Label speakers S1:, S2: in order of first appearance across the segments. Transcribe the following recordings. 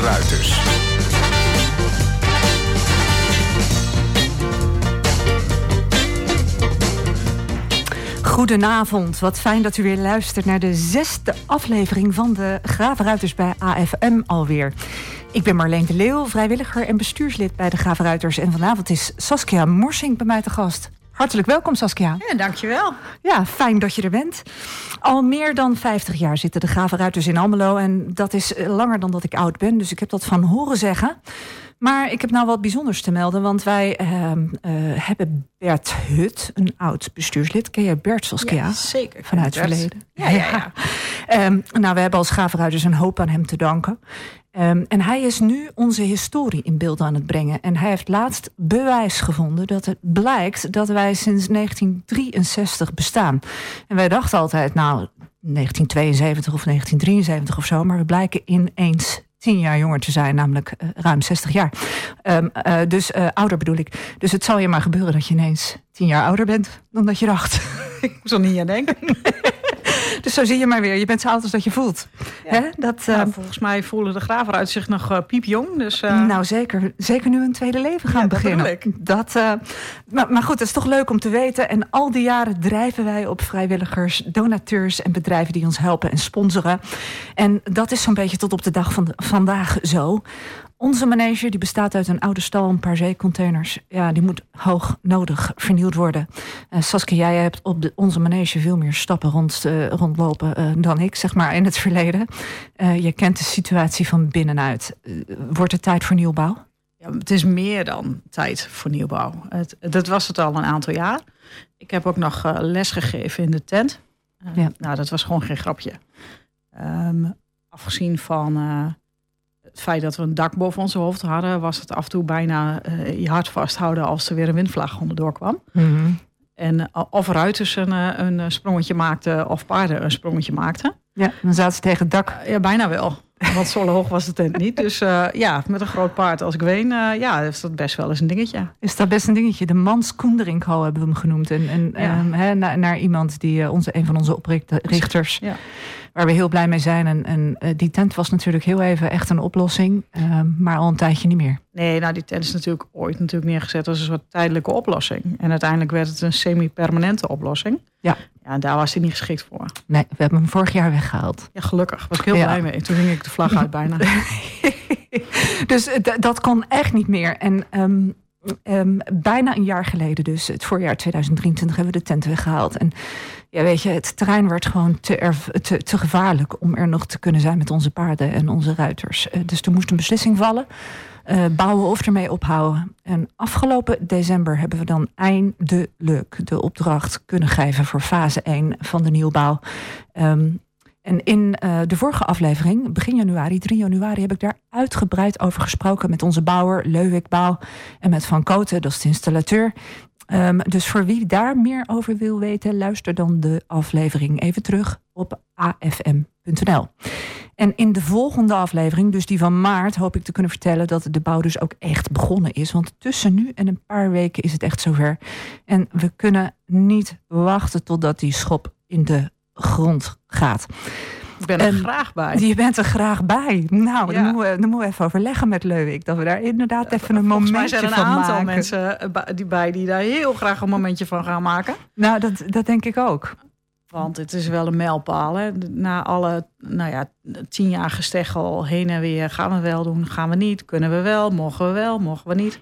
S1: Ruiters.
S2: Goedenavond, wat fijn dat u weer luistert naar de zesde aflevering van de Gravenruiters bij AFM alweer. Ik ben Marleen de Leeuw, vrijwilliger en bestuurslid bij de Gravenruiters. En vanavond is Saskia Morsing bij mij te gast. Hartelijk welkom Saskia.
S3: Ja, dankjewel.
S2: Ja, fijn dat je er bent. Al meer dan 50 jaar zitten de Gravenruiters in Almelo. En dat is langer dan dat ik oud ben, dus ik heb dat van horen zeggen. Maar ik heb nou wat bijzonders te melden, want wij uh, uh, hebben Bert Hut, een oud bestuurslid. Ken jij Bert Saskia? Ja,
S3: zeker.
S2: Vanuit het verleden.
S3: Ja, ja, ja.
S2: um, nou, we hebben als Gravenruiters een hoop aan hem te danken. Um, en hij is nu onze historie in beeld aan het brengen. En hij heeft laatst bewijs gevonden dat het blijkt dat wij sinds 1963 bestaan. En wij dachten altijd, nou, 1972 of 1973 of zo, maar we blijken ineens tien jaar jonger te zijn, namelijk uh, ruim 60 jaar. Um, uh, dus uh, ouder bedoel ik. Dus het zal je maar gebeuren dat je ineens tien jaar ouder bent dan dat je dacht.
S3: ik moest er niet aan denken.
S2: dus zo zie je maar weer. Je bent zo oud als dat je voelt.
S3: Ja. Hè? Dat,
S2: nou,
S3: volgens mij voelen de graven uit zich nog piepjong. Dus,
S2: Nou, zeker. Zeker nu een tweede leven gaan
S3: ja,
S2: beginnen.
S3: Dat,
S2: dat maar, maar, goed, het is toch leuk om te weten. En al die jaren drijven wij op vrijwilligers, donateurs en bedrijven die ons helpen en sponsoren. En dat is zo'n beetje tot op de dag van de, vandaag zo. Onze manege die bestaat uit een oude stal, een paar zeecontainers. Ja, die moet hoog nodig vernieuwd worden. Uh, Saskia, jij hebt op de, onze manege veel meer stappen rond, uh, rondlopen uh, dan ik, zeg maar, in het verleden. je kent de situatie van binnenuit. wordt het tijd voor nieuwbouw?
S3: Ja, het is meer dan tijd voor nieuwbouw. Het, dat was het al een aantal jaar. Ik heb ook nog les gegeven in de tent.
S2: ja.
S3: Nou, dat was gewoon geen grapje. Um, afgezien van het feit dat we een dak boven onze hoofd hadden, was het af en toe bijna uh, je hart vasthouden als er weer een windvlaag onderdoor kwam.
S2: Mm -hmm.
S3: En uh, of ruiters een, een sprongetje maakten of paarden een sprongetje maakten.
S2: Ja, dan zaten ze tegen het dak.
S3: Ja, bijna wel. Want zo hoog was de tent niet. Dus ja, met een groot paard als ik ween, ja, is dat best wel eens een dingetje.
S2: Is dat best een dingetje? De Mans Koenderinkho hebben we hem genoemd. En, en
S3: ja.
S2: um, he, naar, naar, iemand die onze, een van onze oprichters.
S3: Ja
S2: waar we heel blij mee zijn. En, en die tent was natuurlijk heel even echt een oplossing, uh, maar al een tijdje niet meer.
S3: Nee, nou die tent is natuurlijk ooit natuurlijk neergezet als een soort tijdelijke oplossing. En uiteindelijk werd het een semi-permanente oplossing.
S2: Ja.
S3: Ja, daar was hij niet geschikt voor.
S2: Nee, we hebben hem vorig jaar weggehaald.
S3: Ja, gelukkig. Was ik heel
S2: Ja.
S3: blij mee. Toen hing ik de vlag uit bijna.
S2: dus uh, dat kon echt niet meer. En um, um, bijna een jaar geleden, dus het voorjaar 2023, hebben we de tent weggehaald. En ja, weet je, het terrein werd gewoon te, erf, te, te, gevaarlijk om er nog te kunnen zijn met onze paarden en onze ruiters. Uh, dus er moest een beslissing vallen. Uh, bouwen of ermee ophouden. En afgelopen december hebben we dan eindelijk de opdracht kunnen geven voor fase 1 van de nieuwbouw. Um, en in uh, de vorige aflevering, begin januari, 3 januari, heb ik daar uitgebreid over gesproken met onze bouwer, Leuwik Bouw, en met Van Koten, dat is de installateur. Um, dus voor wie daar meer over wil weten, luister dan de aflevering even terug op afm.nl. En in de volgende aflevering, dus die van maart, hoop ik te kunnen vertellen dat de bouw dus ook echt begonnen is. Want tussen nu en een paar weken is het echt zover. En we kunnen niet wachten totdat die schop in de grond gaat.
S3: Ik ben er en graag bij.
S2: Je bent er graag bij. Nou,
S3: Ja.
S2: dan, moeten we, dan moeten we even overleggen met Leuwik. Dat we daar inderdaad even een
S3: Volgens
S2: momentje
S3: mij zijn er een
S2: van
S3: aantal
S2: maken.
S3: mensen eh, bij- die bij die daar heel graag een momentje van gaan maken.
S2: Nou, dat, dat denk ik ook.
S3: Want het is wel een mijlpaal. Hè? Na alle nou ja, tien jaar gesteggel heen en weer. Gaan we wel doen, gaan we niet? Kunnen we wel, mogen we wel, mogen we niet?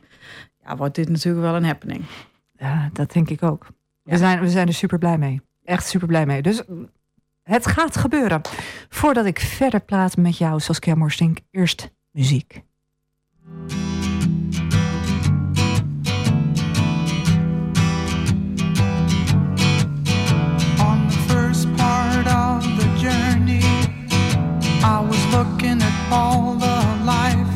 S3: Ja, wordt dit natuurlijk wel een happening.
S2: Ja, dat denk ik ook. We, zijn, we zijn er super blij mee. Echt super blij mee. Dus het gaat gebeuren. Voordat ik verder praat met jou, Saskia Morstink, eerst muziek.
S4: Part of the journey, I was looking at all the life.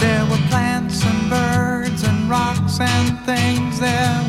S4: There were plants and birds and rocks and things. There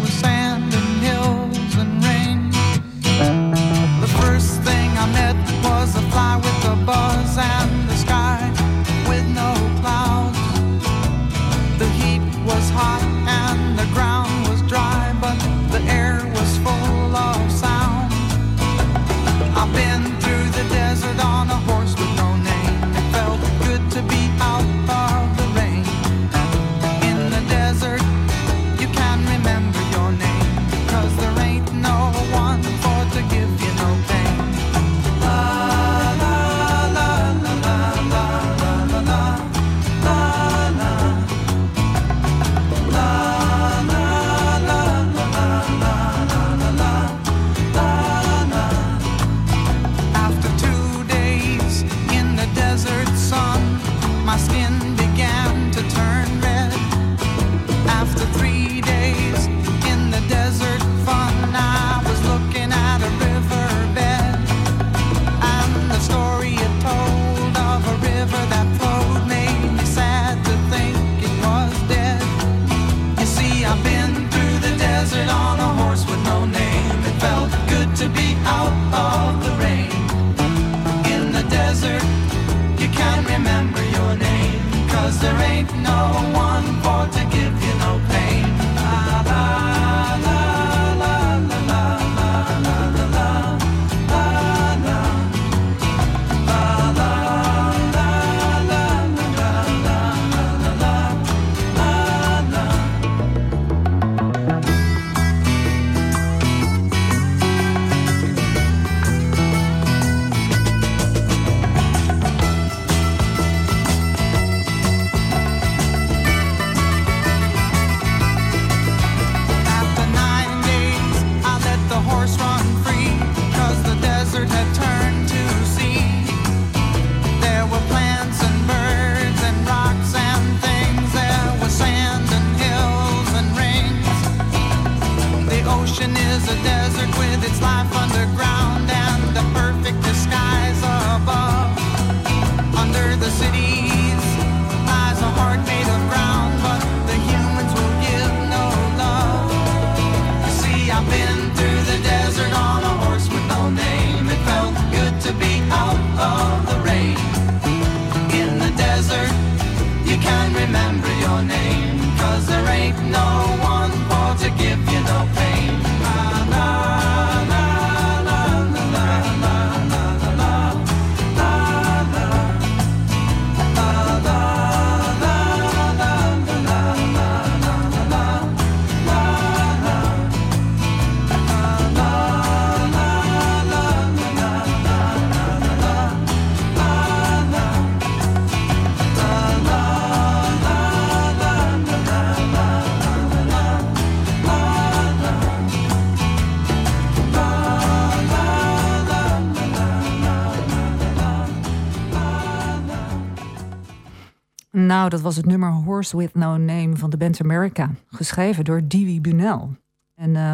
S2: Nou, dat was het nummer Horse with No Name van de band America. Geschreven door Dewey Bunel. En uh,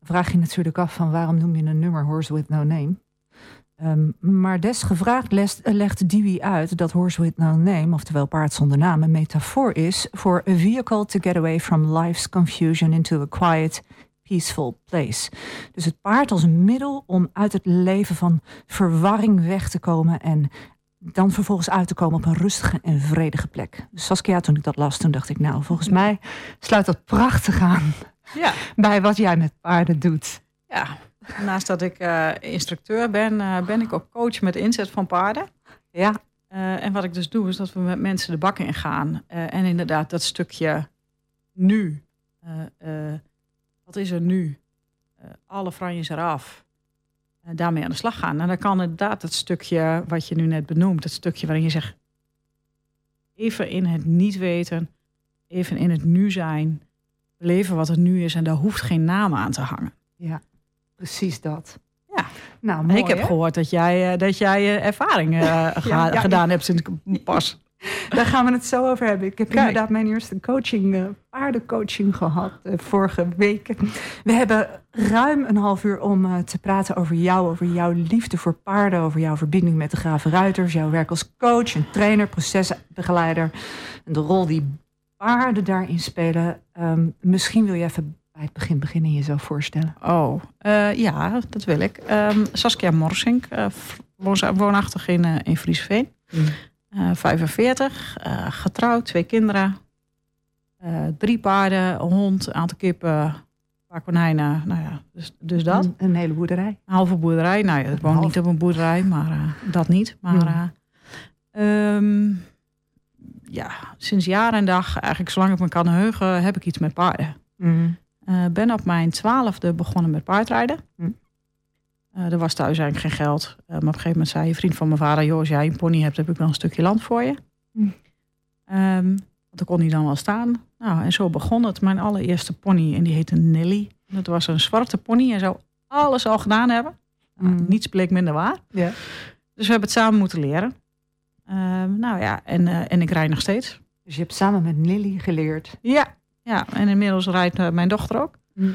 S2: vraag je natuurlijk af van waarom noem je een nummer Horse with No Name? Um, maar desgevraagd legt Dewey uit dat Horse with No Name, oftewel paard zonder naam, een metafoor is voor a vehicle to get away from life's confusion into a quiet, peaceful place. Dus het paard als een middel om uit het leven van verwarring weg te komen en dan vervolgens uit te komen op een rustige en vredige plek. Dus Saskia, toen ik dat las, toen dacht ik, nou, volgens mij sluit dat prachtig aan ja. bij wat jij met paarden doet.
S3: Ja, naast dat ik uh, instructeur ben, uh, ben ik ook coach met inzet van paarden. Ja. Uh, en wat ik dus doe, is dat we met mensen de bak in gaan. en inderdaad, dat stukje nu. wat is er nu? alle franjes eraf. Daarmee aan de slag gaan. En dan kan inderdaad het stukje wat je nu net benoemt, het stukje waarin je zegt: even in het niet weten, even in het nu zijn, leven wat het nu is en daar hoeft geen naam aan te hangen.
S2: Ja. Precies dat.
S3: Ja, nou, mooi, ik heb gehoord dat jij, uh, dat jij uh, ervaring uh, ja, ja, gedaan hebt sinds pas.
S2: Daar gaan we het zo over hebben. Ik heb inderdaad mijn eerste coaching, paardencoaching gehad vorige week. We hebben ruim een half uur om te praten over jou, over jouw liefde voor paarden, over jouw verbinding met de Graven Ruiters, jouw werk als coach en trainer, procesbegeleider en de rol die paarden daarin spelen. Um, misschien wil je even bij het begin beginnen je zo voorstellen?
S3: Oh, ja, dat wil ik. Um, Saskia Morsink, woonachtig in, in Friesveen. Mm. 45, getrouwd, twee kinderen. drie paarden, een hond, een aantal kippen, een paar konijnen. Nou ja, dus, dus dat.
S2: Een, een hele boerderij.
S3: Een halve boerderij. Nou ja, ik woon niet op een boerderij, maar dat niet. Maar um, ja, sinds jaar en dag, eigenlijk zolang ik me kan heugen, heb ik iets met paarden. Mm. Ben op mijn twaalfde begonnen met paardrijden. Hm. Uh, er was thuis eigenlijk geen geld. Uh, maar op een gegeven moment zei een vriend van mijn vader... joh, als jij een pony hebt, heb ik wel een stukje land voor je. Um, want dan kon hij dan wel staan. Nou, en zo begon het. Mijn allereerste pony, en die heette Nelly. Dat was een zwarte pony en zou alles al gedaan hebben. Hm. niets bleek minder waar. Dus we hebben het samen moeten leren. Ehm, nou ja, en, en ik rijd nog steeds.
S2: Dus je hebt samen met Nelly geleerd?
S3: Ja, ja, en inmiddels rijdt uh, mijn dochter ook. Mm.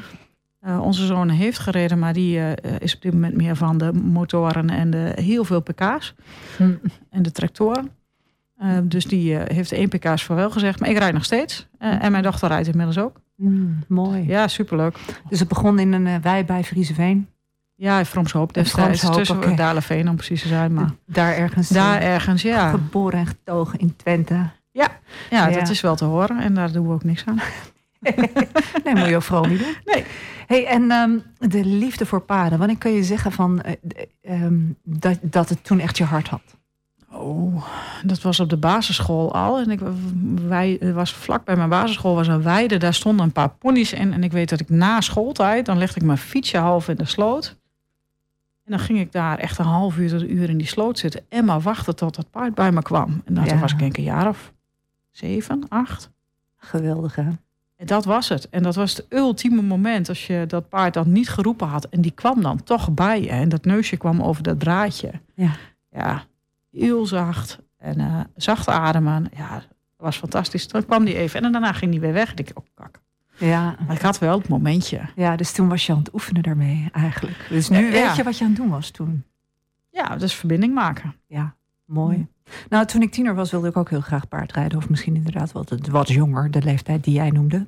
S3: Uh, onze zoon heeft gereden, maar die uh, is op dit moment meer van de motoren en de heel veel pk's. Mm. En de tractoren. dus die heeft één pk's voor wel gezegd. Maar ik rijd nog steeds. en mijn dochter rijdt inmiddels ook.
S2: Mm, mooi.
S3: Ja, superleuk.
S2: Dus het begon in een wei bij Frieseveen?
S3: Ja, Fromshoop destijds. Tussen okay. Daleveen om precies te zijn. Maar
S2: daar ergens?
S3: Daar ergens, ja.
S2: Geboren en getogen in Twente.
S3: Ja, ja, dat is wel te horen en daar doen we ook niks aan.
S2: nee, moet je ook vooral niet doen.
S3: Nee.
S2: Hey, en um, de liefde voor paarden. Wanneer kun je zeggen van, uh, um, dat, dat het toen echt je hart had?
S3: Oh, dat was op de basisschool al. En ik wij, was vlak bij mijn basisschool was een weide. Daar stonden een paar ponies in. En ik weet dat ik na schooltijd, dan legde ik mijn fietsje half in de sloot. En dan ging ik daar echt een half uur tot een uur in die sloot zitten. En maar wachten tot dat paard bij me kwam. En dan was ik denk een jaar of zeven, acht.
S2: Geweldig hè?
S3: En dat was het. En dat was het ultieme moment als je dat paard dan niet geroepen had. En die kwam dan toch bij je. En dat neusje kwam over dat draadje. Ja. Ja, heel zacht. En uh, zacht ademen. Ja, dat was fantastisch. Dan kwam die even. En daarna ging die weer weg. En ik oh kak. Ja. Maar ik had wel het momentje.
S2: Ja, dus toen was je aan het oefenen daarmee eigenlijk. Dus nu weet je wat je aan het doen was toen.
S3: Ja, dus verbinding maken.
S2: Ja, mooi. Nou, toen ik tiener was, wilde ik ook heel graag paardrijden. Of misschien inderdaad wat, wat jonger, de leeftijd die jij noemde.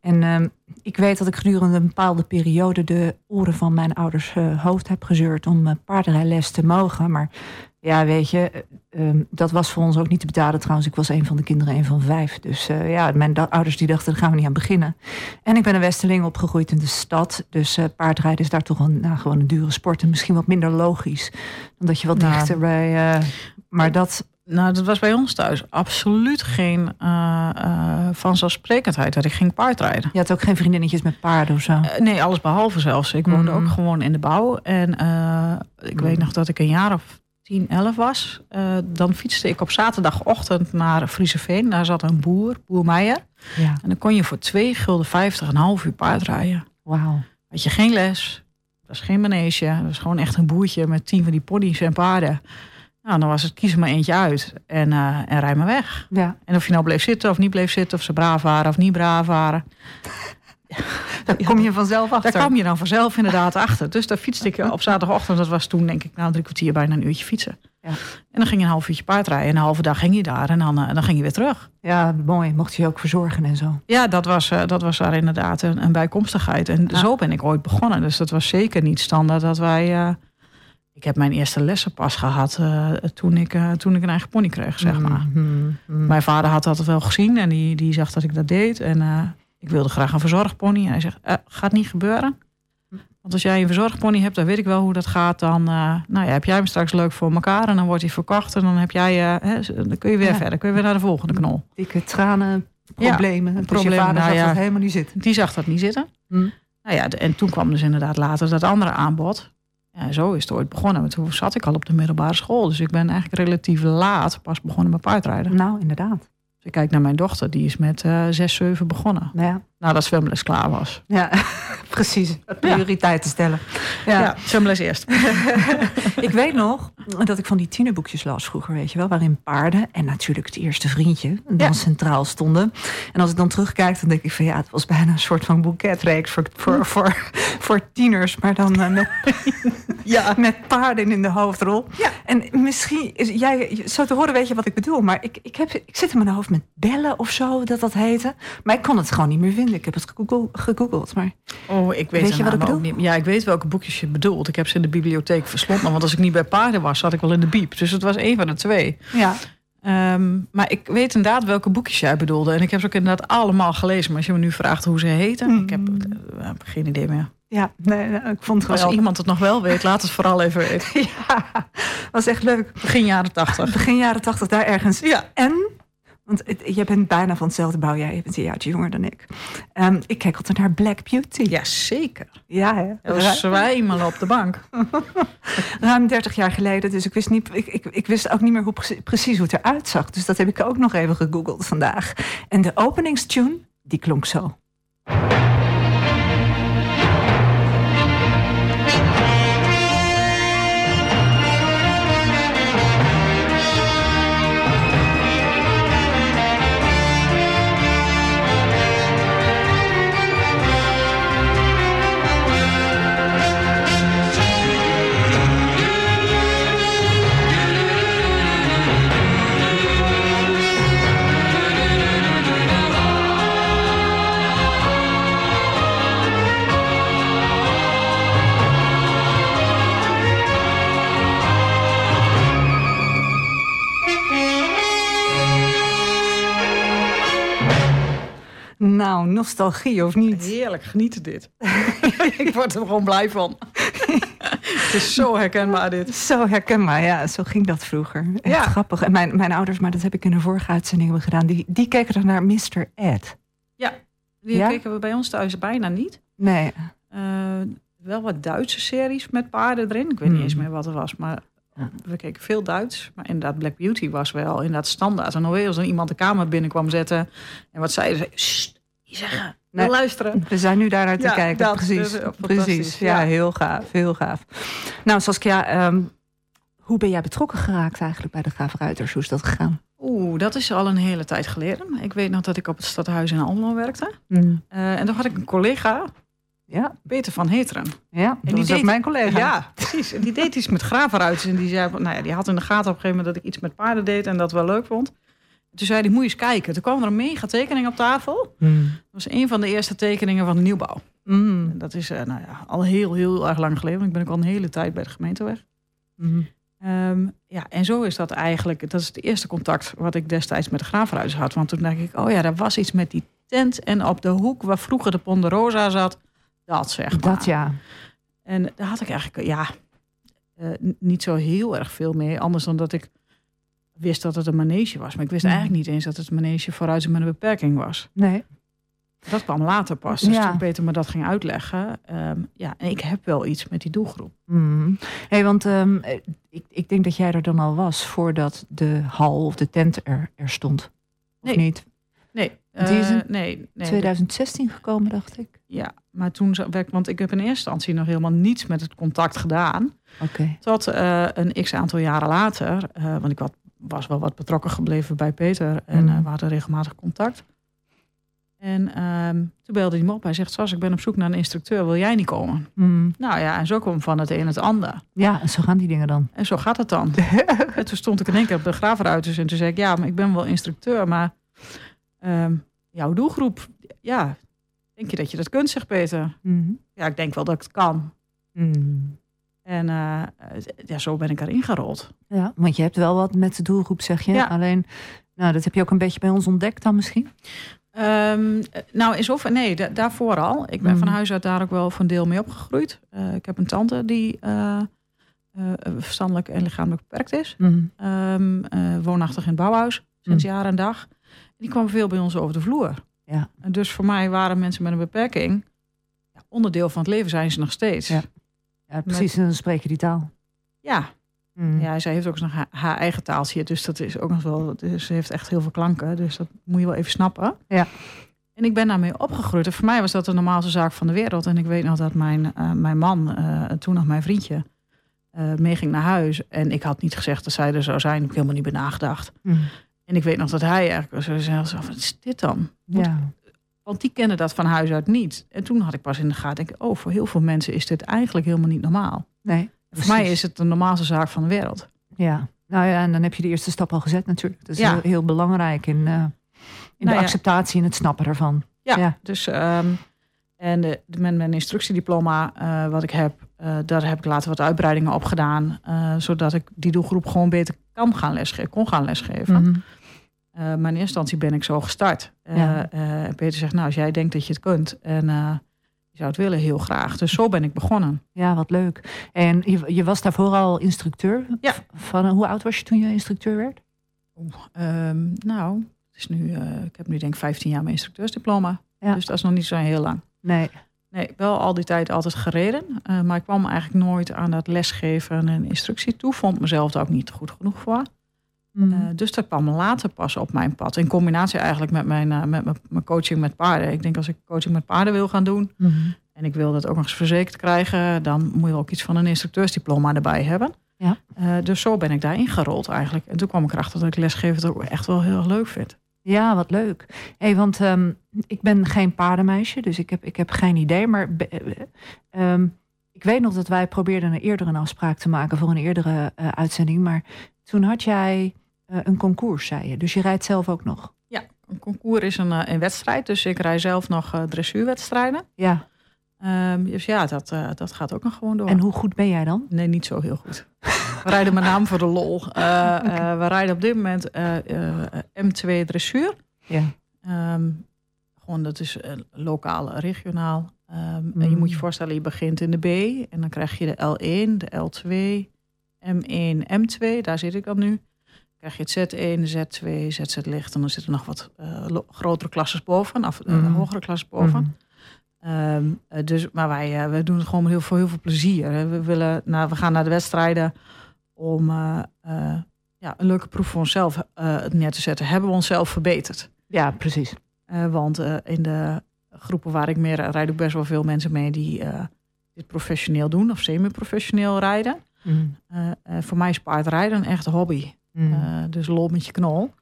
S2: En uh, ik weet dat ik gedurende een bepaalde periode de oren van mijn ouders uh, hoofd heb gezeurd om uh, paardrijles te mogen. Maar ja, weet je, uh, dat was voor ons ook niet te betalen trouwens. Ik was een van de kinderen, een van vijf. Dus ja, mijn ouders die dachten, daar gaan we niet aan beginnen. En ik ben een Westerling opgegroeid in de stad. Dus paardrijden is daar toch een, nou, gewoon een dure sport. En misschien wat minder logisch. Dan dat je wat nou, dichter bij maar dat...
S3: Nou, dat was bij ons thuis absoluut geen vanzelfsprekendheid dat ik ging paardrijden.
S2: Je had ook geen vriendinnetjes met paarden of zo?
S3: Nee, alles behalve zelfs. Ik woonde mm. ook gewoon in de bouw. En ik weet mm. nog dat ik een jaar of 10, 11 was. dan fietste ik op zaterdagochtend naar Frieseveen. Daar zat een boer, boer Meijer. Ja. En dan kon je voor 2 gulden 50 een half uur paardrijden.
S2: Wauw.
S3: Had je geen les. Dat was geen manege. Dat was gewoon echt een boertje met tien van die pony's en paarden. Nou, dan was het kies er maar eentje uit en, eh, en rij maar weg.
S2: Ja,
S3: En of je nou bleef zitten of niet bleef zitten, of ze braaf waren of niet braaf waren.
S2: Daar kom je vanzelf achter.
S3: Daar kwam je dan vanzelf inderdaad achter. Dus daar fietste ik op zaterdagochtend. Dat was toen denk ik nou drie kwartier bijna een uurtje fietsen.
S2: Ja.
S3: En dan ging je een half uurtje paardrijden. En een halve dag ging je daar. En dan, eh, dan ging je weer terug.
S2: Ja, mooi. Mocht je je ook verzorgen en zo.
S3: Ja, dat was, eh, dat was daar inderdaad een, een bijkomstigheid. En
S2: Ja.
S3: zo ben ik ooit begonnen. Dus dat was zeker niet standaard dat wij... eh, ik heb mijn eerste lessen pas gehad eh, toen, ik, toen ik een eigen pony kreeg, zeg maar.
S2: Mhm, mhm.
S3: Mijn vader had dat wel gezien en die, die zag dat ik dat deed. En ik wilde graag een verzorgpony. En hij zegt, eh, gaat niet gebeuren. Want als jij een verzorgpony hebt, dan weet ik wel hoe dat gaat. Dan, eh, nou ja, heb jij hem straks leuk voor elkaar en dan wordt hij verkocht. En dan heb jij, eh, hè, dan kun je weer
S2: Ja.
S3: verder. Kun je weer naar de volgende knol.
S2: Dikke tranen, problemen. dus
S3: problemen,
S2: je vader
S3: nou
S2: zag
S3: ja.
S2: dat helemaal niet zitten.
S3: Die zag dat niet zitten.
S2: Hm.
S3: Nou ja, en toen kwam dus inderdaad later dat andere aanbod. Ja, zo is het ooit begonnen. Want toen zat ik al op de middelbare school. Dus ik ben eigenlijk relatief laat pas begonnen met paardrijden.
S2: Nou, inderdaad.
S3: Ik kijk naar mijn dochter, die is met eh 6, 7 begonnen.
S2: Nou ja,
S3: Nadat zwemles klaar was.
S2: ja precies. Prioriteiten stellen. Ja.
S3: Ja, zwemles eerst.
S2: Ik weet nog dat ik van die tienerboekjes las vroeger, weet je wel, waarin paarden en natuurlijk het eerste vriendje dan
S3: Ja.
S2: centraal stonden. En als ik dan terugkijk, dan denk ik van ja, het was bijna een soort van boeketreeks voor, voor, voor, voor tieners, maar dan met,
S3: Ja.
S2: met paarden in de hoofdrol.
S3: Ja.
S2: En misschien, is, jij, zo te horen weet je wat ik bedoel, maar ik, ik, heb, ik zit in mijn hoofd met bellen of zo, dat dat heette. Maar ik kon het gewoon niet meer vinden. Ik heb het gegoogeld, gegoogeld maar
S3: Oh, ik weet,
S2: Weet je wat ik bedoel?
S3: niet. Ja, ik weet welke boekjes je bedoelt. Ik heb ze in de bibliotheek verslonden. Want als ik niet bij paarden was, zat ik wel in de biep. Dus het was één van de twee.
S2: ja.
S3: Ehm, maar ik weet inderdaad welke boekjes jij bedoelde. En ik heb ze ook inderdaad allemaal gelezen. Maar als je me nu vraagt hoe ze heten, ik heb eh, geen idee meer.
S2: Ja, nee, ik vond het
S3: Als
S2: geweldig.
S3: iemand het nog wel weet, laat het vooral even weten.
S2: Ja, was echt leuk.
S3: Begin jaren tachtig.
S2: Begin jaren tachtig, daar ergens.
S3: Ja.
S2: En, want je bent bijna van hetzelfde bouwjaar. Je bent een jaartje jonger dan ik. Ehm, ik keek altijd naar Black Beauty.
S3: Ja, zeker.
S2: Ja, hè?
S3: Zwijmelen op de bank.
S2: Ruim 30 jaar geleden. Dus ik wist, niet, ik, ik, ik wist ook niet meer hoe, precie- precies hoe het eruit zag. Dus dat heb ik ook nog even gegoogeld vandaag. En de openingstune, die klonk zo. Nou, nostalgie of niet?
S3: Heerlijk, genieten dit. ik word er gewoon blij van. het is zo herkenbaar dit.
S2: Zo herkenbaar, ja. Zo ging dat vroeger. Echt
S3: Ja.
S2: grappig. En mijn, mijn ouders, maar dat heb ik in de vorige uitzending gedaan... die, die keken dan naar Mr. Ed.
S3: Die
S2: Ja?
S3: keken we bij ons thuis bijna niet.
S2: Nee.
S3: Eh, wel wat Duitse series met paarden erin. Ik weet niet
S2: Hmm.
S3: eens meer wat er was, maar
S2: Ja.
S3: we keken veel Duits. Maar inderdaad, Black Beauty was wel inderdaad standaard. En alweer als iemand de kamer binnenkwam zetten en wat zeiden ze, "Sst, niet zeggen,
S2: Nee.
S3: luisteren.
S2: We zijn nu daar naar te
S3: Ja,
S2: kijken.
S3: dat
S2: precies.
S3: fantastisch,
S2: precies. Ja,
S3: ja.
S2: heel gaaf. Heel gaaf. Nou, Saskia, ehm, hoe ben jij betrokken geraakt eigenlijk bij de Graaf Ruiters? Hoe is dat gegaan?
S3: Oeh, dat is al een hele tijd geleden. Ik weet nog dat ik op het stadhuis in Almelo werkte.
S2: Mm.
S3: Eh, en toen had ik een collega,
S2: Ja,
S3: Peter van Heteren.
S2: ja. Dat
S3: die
S2: was ook mijn collega.
S3: Ja, precies. En die deed iets met gravenruiters. En die, zei, van, nou ja, die had in de gaten op een gegeven moment dat ik iets met paarden deed en dat wel leuk vond. Toen zei hij, moet je eens kijken. Toen kwam er een mega tekening op tafel.
S2: Mm.
S3: Dat was een van de eerste tekeningen van de nieuwbouw.
S2: Mm.
S3: En dat is eh, nou ja, al heel, heel erg lang geleden. want Ik ben ook al een hele tijd bij de gemeenteweg.
S2: Mm.
S3: Ehm, ja, en zo is dat eigenlijk. Dat is het eerste contact wat ik destijds met de gravenruiters had. Want toen dacht ik, oh ja, er was iets met die tent. En op de hoek waar vroeger de Ponderosa zat. Dat zeg maar.
S2: Dat ja.
S3: En daar had ik eigenlijk, ja, eh, niet zo heel erg veel mee. Anders dan dat ik wist dat het een manege was. Maar ik wist
S2: Mhm.
S3: eigenlijk niet eens dat het een manege vooruit met een beperking was.
S2: Nee.
S3: Dat kwam later pas. Dus
S2: Ja.
S3: toen Peter me dat ging uitleggen. ehm, ja, en ik heb wel iets met die doelgroep.
S2: Mm. Hey, want ehm, eh, ik, ik denk dat jij er dan al was voordat de hal of de tent er, er stond. Of
S3: Nee.
S2: niet?
S3: Nee.
S2: Die is
S3: eh,
S2: in
S3: nee, nee.
S2: 2016 gekomen, dacht ik.
S3: Ja, maar toen werd, want ik heb in eerste instantie nog helemaal niets met het contact gedaan.
S2: Oké.
S3: Tot eh, een x aantal jaren later, eh, want ik wat, was wel wat betrokken gebleven bij Peter en
S2: Mhm.
S3: eh, we hadden regelmatig contact. En ehm, toen belde hij me op. Hij zegt: Sas, ik ben op zoek naar een instructeur. Wil jij niet komen?
S2: Mm.
S3: Nou ja, en zo kwam van het een het ander.
S2: Ja, en zo gaan die dingen dan.
S3: En zo gaat het dan. en toen stond ik in één keer op de graveruiters en toen zei ik: Ja, maar ik ben wel instructeur, maar ehm, jouw doelgroep, ja, denk je dat je dat kunt, zegt Peter.
S2: Mm.
S3: Ja, ik denk wel dat ik het kan.
S2: Mm.
S3: En eh, ja, zo ben ik erin gerold.
S2: Ja, want je hebt wel wat met de doelgroep, zeg je.
S3: Ja.
S2: Alleen, nou, dat heb je ook een beetje bij ons ontdekt dan misschien.
S3: Ehm, nou, in zover, nee, da- daarvoor al. Ik ben
S2: Mm.
S3: van huis uit daar ook wel voor een deel mee opgegroeid. Eh, ik heb een tante die eh, verstandelijk en lichamelijk beperkt is.
S2: Mm.
S3: Ehm, eh, woonachtig in het bouwhuis, sinds
S2: Mm.
S3: jaar en dag. Die kwam veel bij ons over de vloer.
S2: Ja.
S3: En dus voor mij waren mensen met een beperking... Ja, onderdeel van het leven zijn ze nog steeds.
S2: Ja. Ja, precies, en dan spreek je die taal.
S3: ja,
S2: Mm.
S3: Ja, zij heeft ook nog haar, haar eigen taaltje. Dus dat is ook nog wel. Dus ze heeft echt heel veel klanken. Dus dat moet je wel even snappen.
S2: Ja.
S3: En ik ben daarmee opgegroeid. En voor mij was dat de normaalste zaak van de wereld. En ik weet nog dat mijn, eh, mijn man, eh, toen nog mijn vriendje, eh meeging naar huis. En ik had niet gezegd dat zij er zou zijn. Ik heb helemaal niet bij nagedacht.
S2: Mm.
S3: En ik weet nog dat hij eigenlijk zo zei: Wat is dit dan?
S2: Ja.
S3: Want die kennen dat van huis uit niet. En toen had ik pas in de gaten: denk, ik, Oh, voor heel veel mensen is dit eigenlijk helemaal niet normaal.
S2: Nee.
S3: Voor mij is het de normaalste zaak van de wereld.
S2: Ja. Nou ja, en dan heb je de eerste stap al gezet natuurlijk. Dat is
S3: Ja.
S2: heel, heel belangrijk in, eh, in
S3: Nou
S2: de
S3: ja.
S2: acceptatie en het snappen ervan.
S3: Ja,
S2: Ja.
S3: dus ehm, en de, mijn instructiediploma eh, wat ik heb, eh, daar heb ik later wat uitbreidingen op gedaan, zodat ik die doelgroep gewoon beter kan gaan lesgeven, kon gaan lesgeven.
S2: Mhm.
S3: Eh, maar in eerste instantie ben ik zo gestart. Eh,
S2: Ja.
S3: eh, en Peter zegt, nou, als jij denkt dat je het kunt en eh, je zou het willen, heel graag. Dus zo ben ik begonnen.
S2: Ja, wat leuk. En je, je was daarvoor al instructeur?
S3: Ja.
S2: Van, hoe oud was je toen je instructeur werd?
S3: Ehm, nou, het is nu, eh, ik heb nu denk ik 15 jaar mijn instructeursdiploma.
S2: Ja.
S3: Dus dat is nog niet zo heel lang.
S2: Nee.
S3: Nee, wel al die tijd altijd gereden. eh, maar ik kwam eigenlijk nooit aan dat lesgeven en instructie toe. Vond mezelf daar ook niet goed genoeg voor.
S2: Mhm.
S3: Eh, dus dat kwam later pas op mijn pad. In combinatie eigenlijk met mijn, eh, met mijn, coaching met paarden. Ik denk als ik coaching met paarden wil gaan doen...
S2: Mhm.
S3: en ik wil dat ook nog eens verzekerd krijgen... dan moet je ook iets van een instructeursdiploma erbij hebben.
S2: Ja.
S3: Eh, dus zo ben ik daarin gerold eigenlijk. En toen kwam ik erachter dat ik lesgeven ook echt wel heel erg leuk vind.
S2: Ja, wat leuk. Hey, want ehm, ik ben geen paardenmeisje, dus ik heb, ik heb geen idee. Maar eh, ehm, ik weet nog dat wij probeerden een eerder een afspraak te maken voor een eerdere uitzending. Maar toen had jij eh, een concours, zei je. Dus je rijdt zelf ook nog.
S3: Ja, een concours is een, eh, een wedstrijd. Dus ik rij zelf nog eh, dressuurwedstrijden.
S2: Ja.
S3: Ehm, dus ja, dat, dat gaat ook nog gewoon door.
S2: En hoe goed ben jij dan?
S3: Nee, niet zo heel goed. We rijden met name voor de lol. We rijden op dit moment eh, eh, M2 dressuur.
S2: Ja.
S3: Ehm, gewoon, dat is lokaal, regionaal. Ehm, En je
S2: Mm.
S3: moet je voorstellen, je begint in de B. En dan krijg je de L1, de L2, M1, M2. Daar zit ik dan nu. Krijg je het Z1, Z2, ZZ licht. En dan zitten nog wat eh, grotere klasses boven. Of eh,
S2: Mm.
S3: hogere klasses boven.
S2: Mhm.
S3: Ehm, eh, dus, maar wij we doen het gewoon heel veel, heel veel plezier. hè. We, willen, nou, we gaan naar de wedstrijden om ja, een leuke proef voor onszelf neer te zetten. Hebben we onszelf verbeterd?
S2: Ja, precies.
S3: Want in de groepen waar ik meer rijd, ook best wel veel mensen mee die dit professioneel doen of semi-professioneel rijden.
S2: Mhm.
S3: Voor mij is paardrijden een echte hobby.
S2: Mhm.
S3: Eh, dus lol met je knol.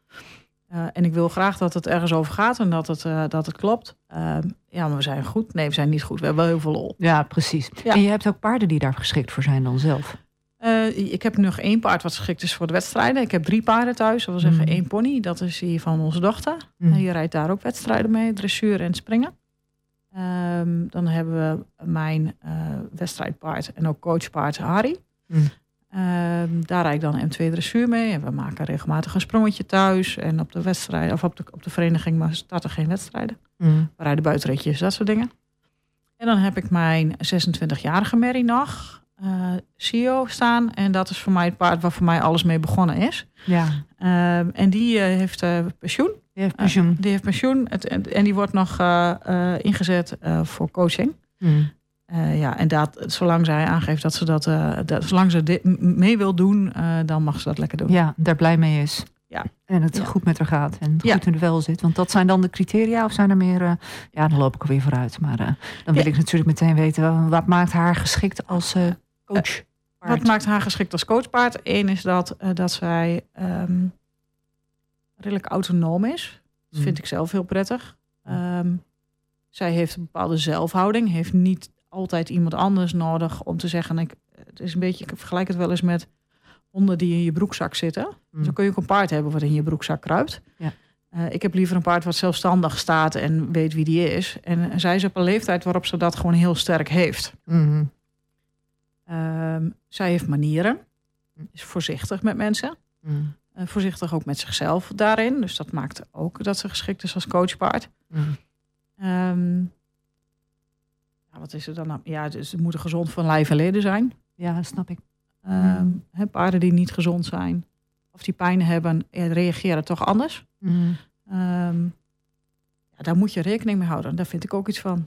S3: Eh, en ik wil graag dat het ergens over gaat en dat het, eh, dat het klopt. Ja, maar we zijn goed. Nee, we zijn niet goed. We hebben wel heel veel lol.
S2: ja, precies.
S3: Ja.
S2: En je hebt ook paarden die daar geschikt voor zijn dan zelf.
S3: Ik heb nog één paard wat geschikt is voor de wedstrijden. Ik heb drie paarden thuis. Dat wil zeggen
S2: Mm.
S3: één pony. Dat is die van onze dochter.
S2: Mhm.
S3: En die rijdt daar ook wedstrijden mee. Dressuur en springen. Ehm, dan hebben we mijn wedstrijdpaard en ook coachpaard Harry.
S2: Mm.
S3: Ehm, daar rijd ik dan M2 dressuur mee. En we maken regelmatig een sprongetje thuis. En op de wedstrijd, of op de, op de vereniging, maar starten geen wedstrijden.
S2: Mhm.
S3: We rijden buitenritjes, dat soort dingen. En dan heb ik mijn 26-jarige Mary nog, eh CEO, staan. En dat is voor mij het paard waar voor mij alles mee begonnen is.
S2: Ja,
S3: Ehm, en die eh, heeft eh, pensioen.
S2: je hebt pensioen.
S3: Eh, die heeft pensioen. Het, en, en die wordt nog eh, eh, ingezet eh, voor coaching.
S2: Mhm.
S3: Eh, ja, en dat, zolang zij aangeeft dat ze dat, eh, dat zolang ze dit mee wil doen, eh, dan mag ze dat lekker doen.
S2: Ja, daar blij mee is.
S3: Ja.
S2: En het
S3: Ja.
S2: goed met haar gaat en
S3: Ja.
S2: goed in de vel zit. Want dat zijn dan de criteria of zijn er meer... ja, dan loop ik alweer vooruit. Maar dan wil
S3: Ja.
S2: ik natuurlijk meteen weten... wa- wat maakt haar geschikt als coach?
S3: Wat maakt haar geschikt als coachpaard? Eén is dat, dat zij ehm, redelijk autonoom is. Dat
S2: Mm.
S3: vind ik zelf heel prettig. Ehm, zij heeft een bepaalde zelfhouding. Heeft niet altijd iemand anders nodig om te zeggen... Ik, het is een beetje, ik vergelijk het wel eens met honden die in je broekzak zitten.
S2: Mm.
S3: Zo kun je ook een paard hebben wat in je broekzak kruipt.
S2: Ja.
S3: Eh, ik heb liever een paard wat zelfstandig staat en weet wie die is. En zij is op een leeftijd waarop ze dat gewoon heel sterk heeft.
S2: Mhm.
S3: Ehm, zij heeft manieren. Is voorzichtig met mensen.
S2: Mhm.
S3: Eh, voorzichtig ook met zichzelf daarin. Dus dat maakt ook dat ze geschikt is als coachpaard.
S2: Mhm.
S3: Ja, wat is er dan? nou? Ja, dus ze moeten gezond van lijf en leden zijn.
S2: Ja, snap ik.
S3: Ehm, paarden die niet gezond zijn of die pijn hebben, reageren toch anders.
S2: Mhm.
S3: Ehm, ja, daar moet je rekening mee houden. Daar vind ik ook iets van.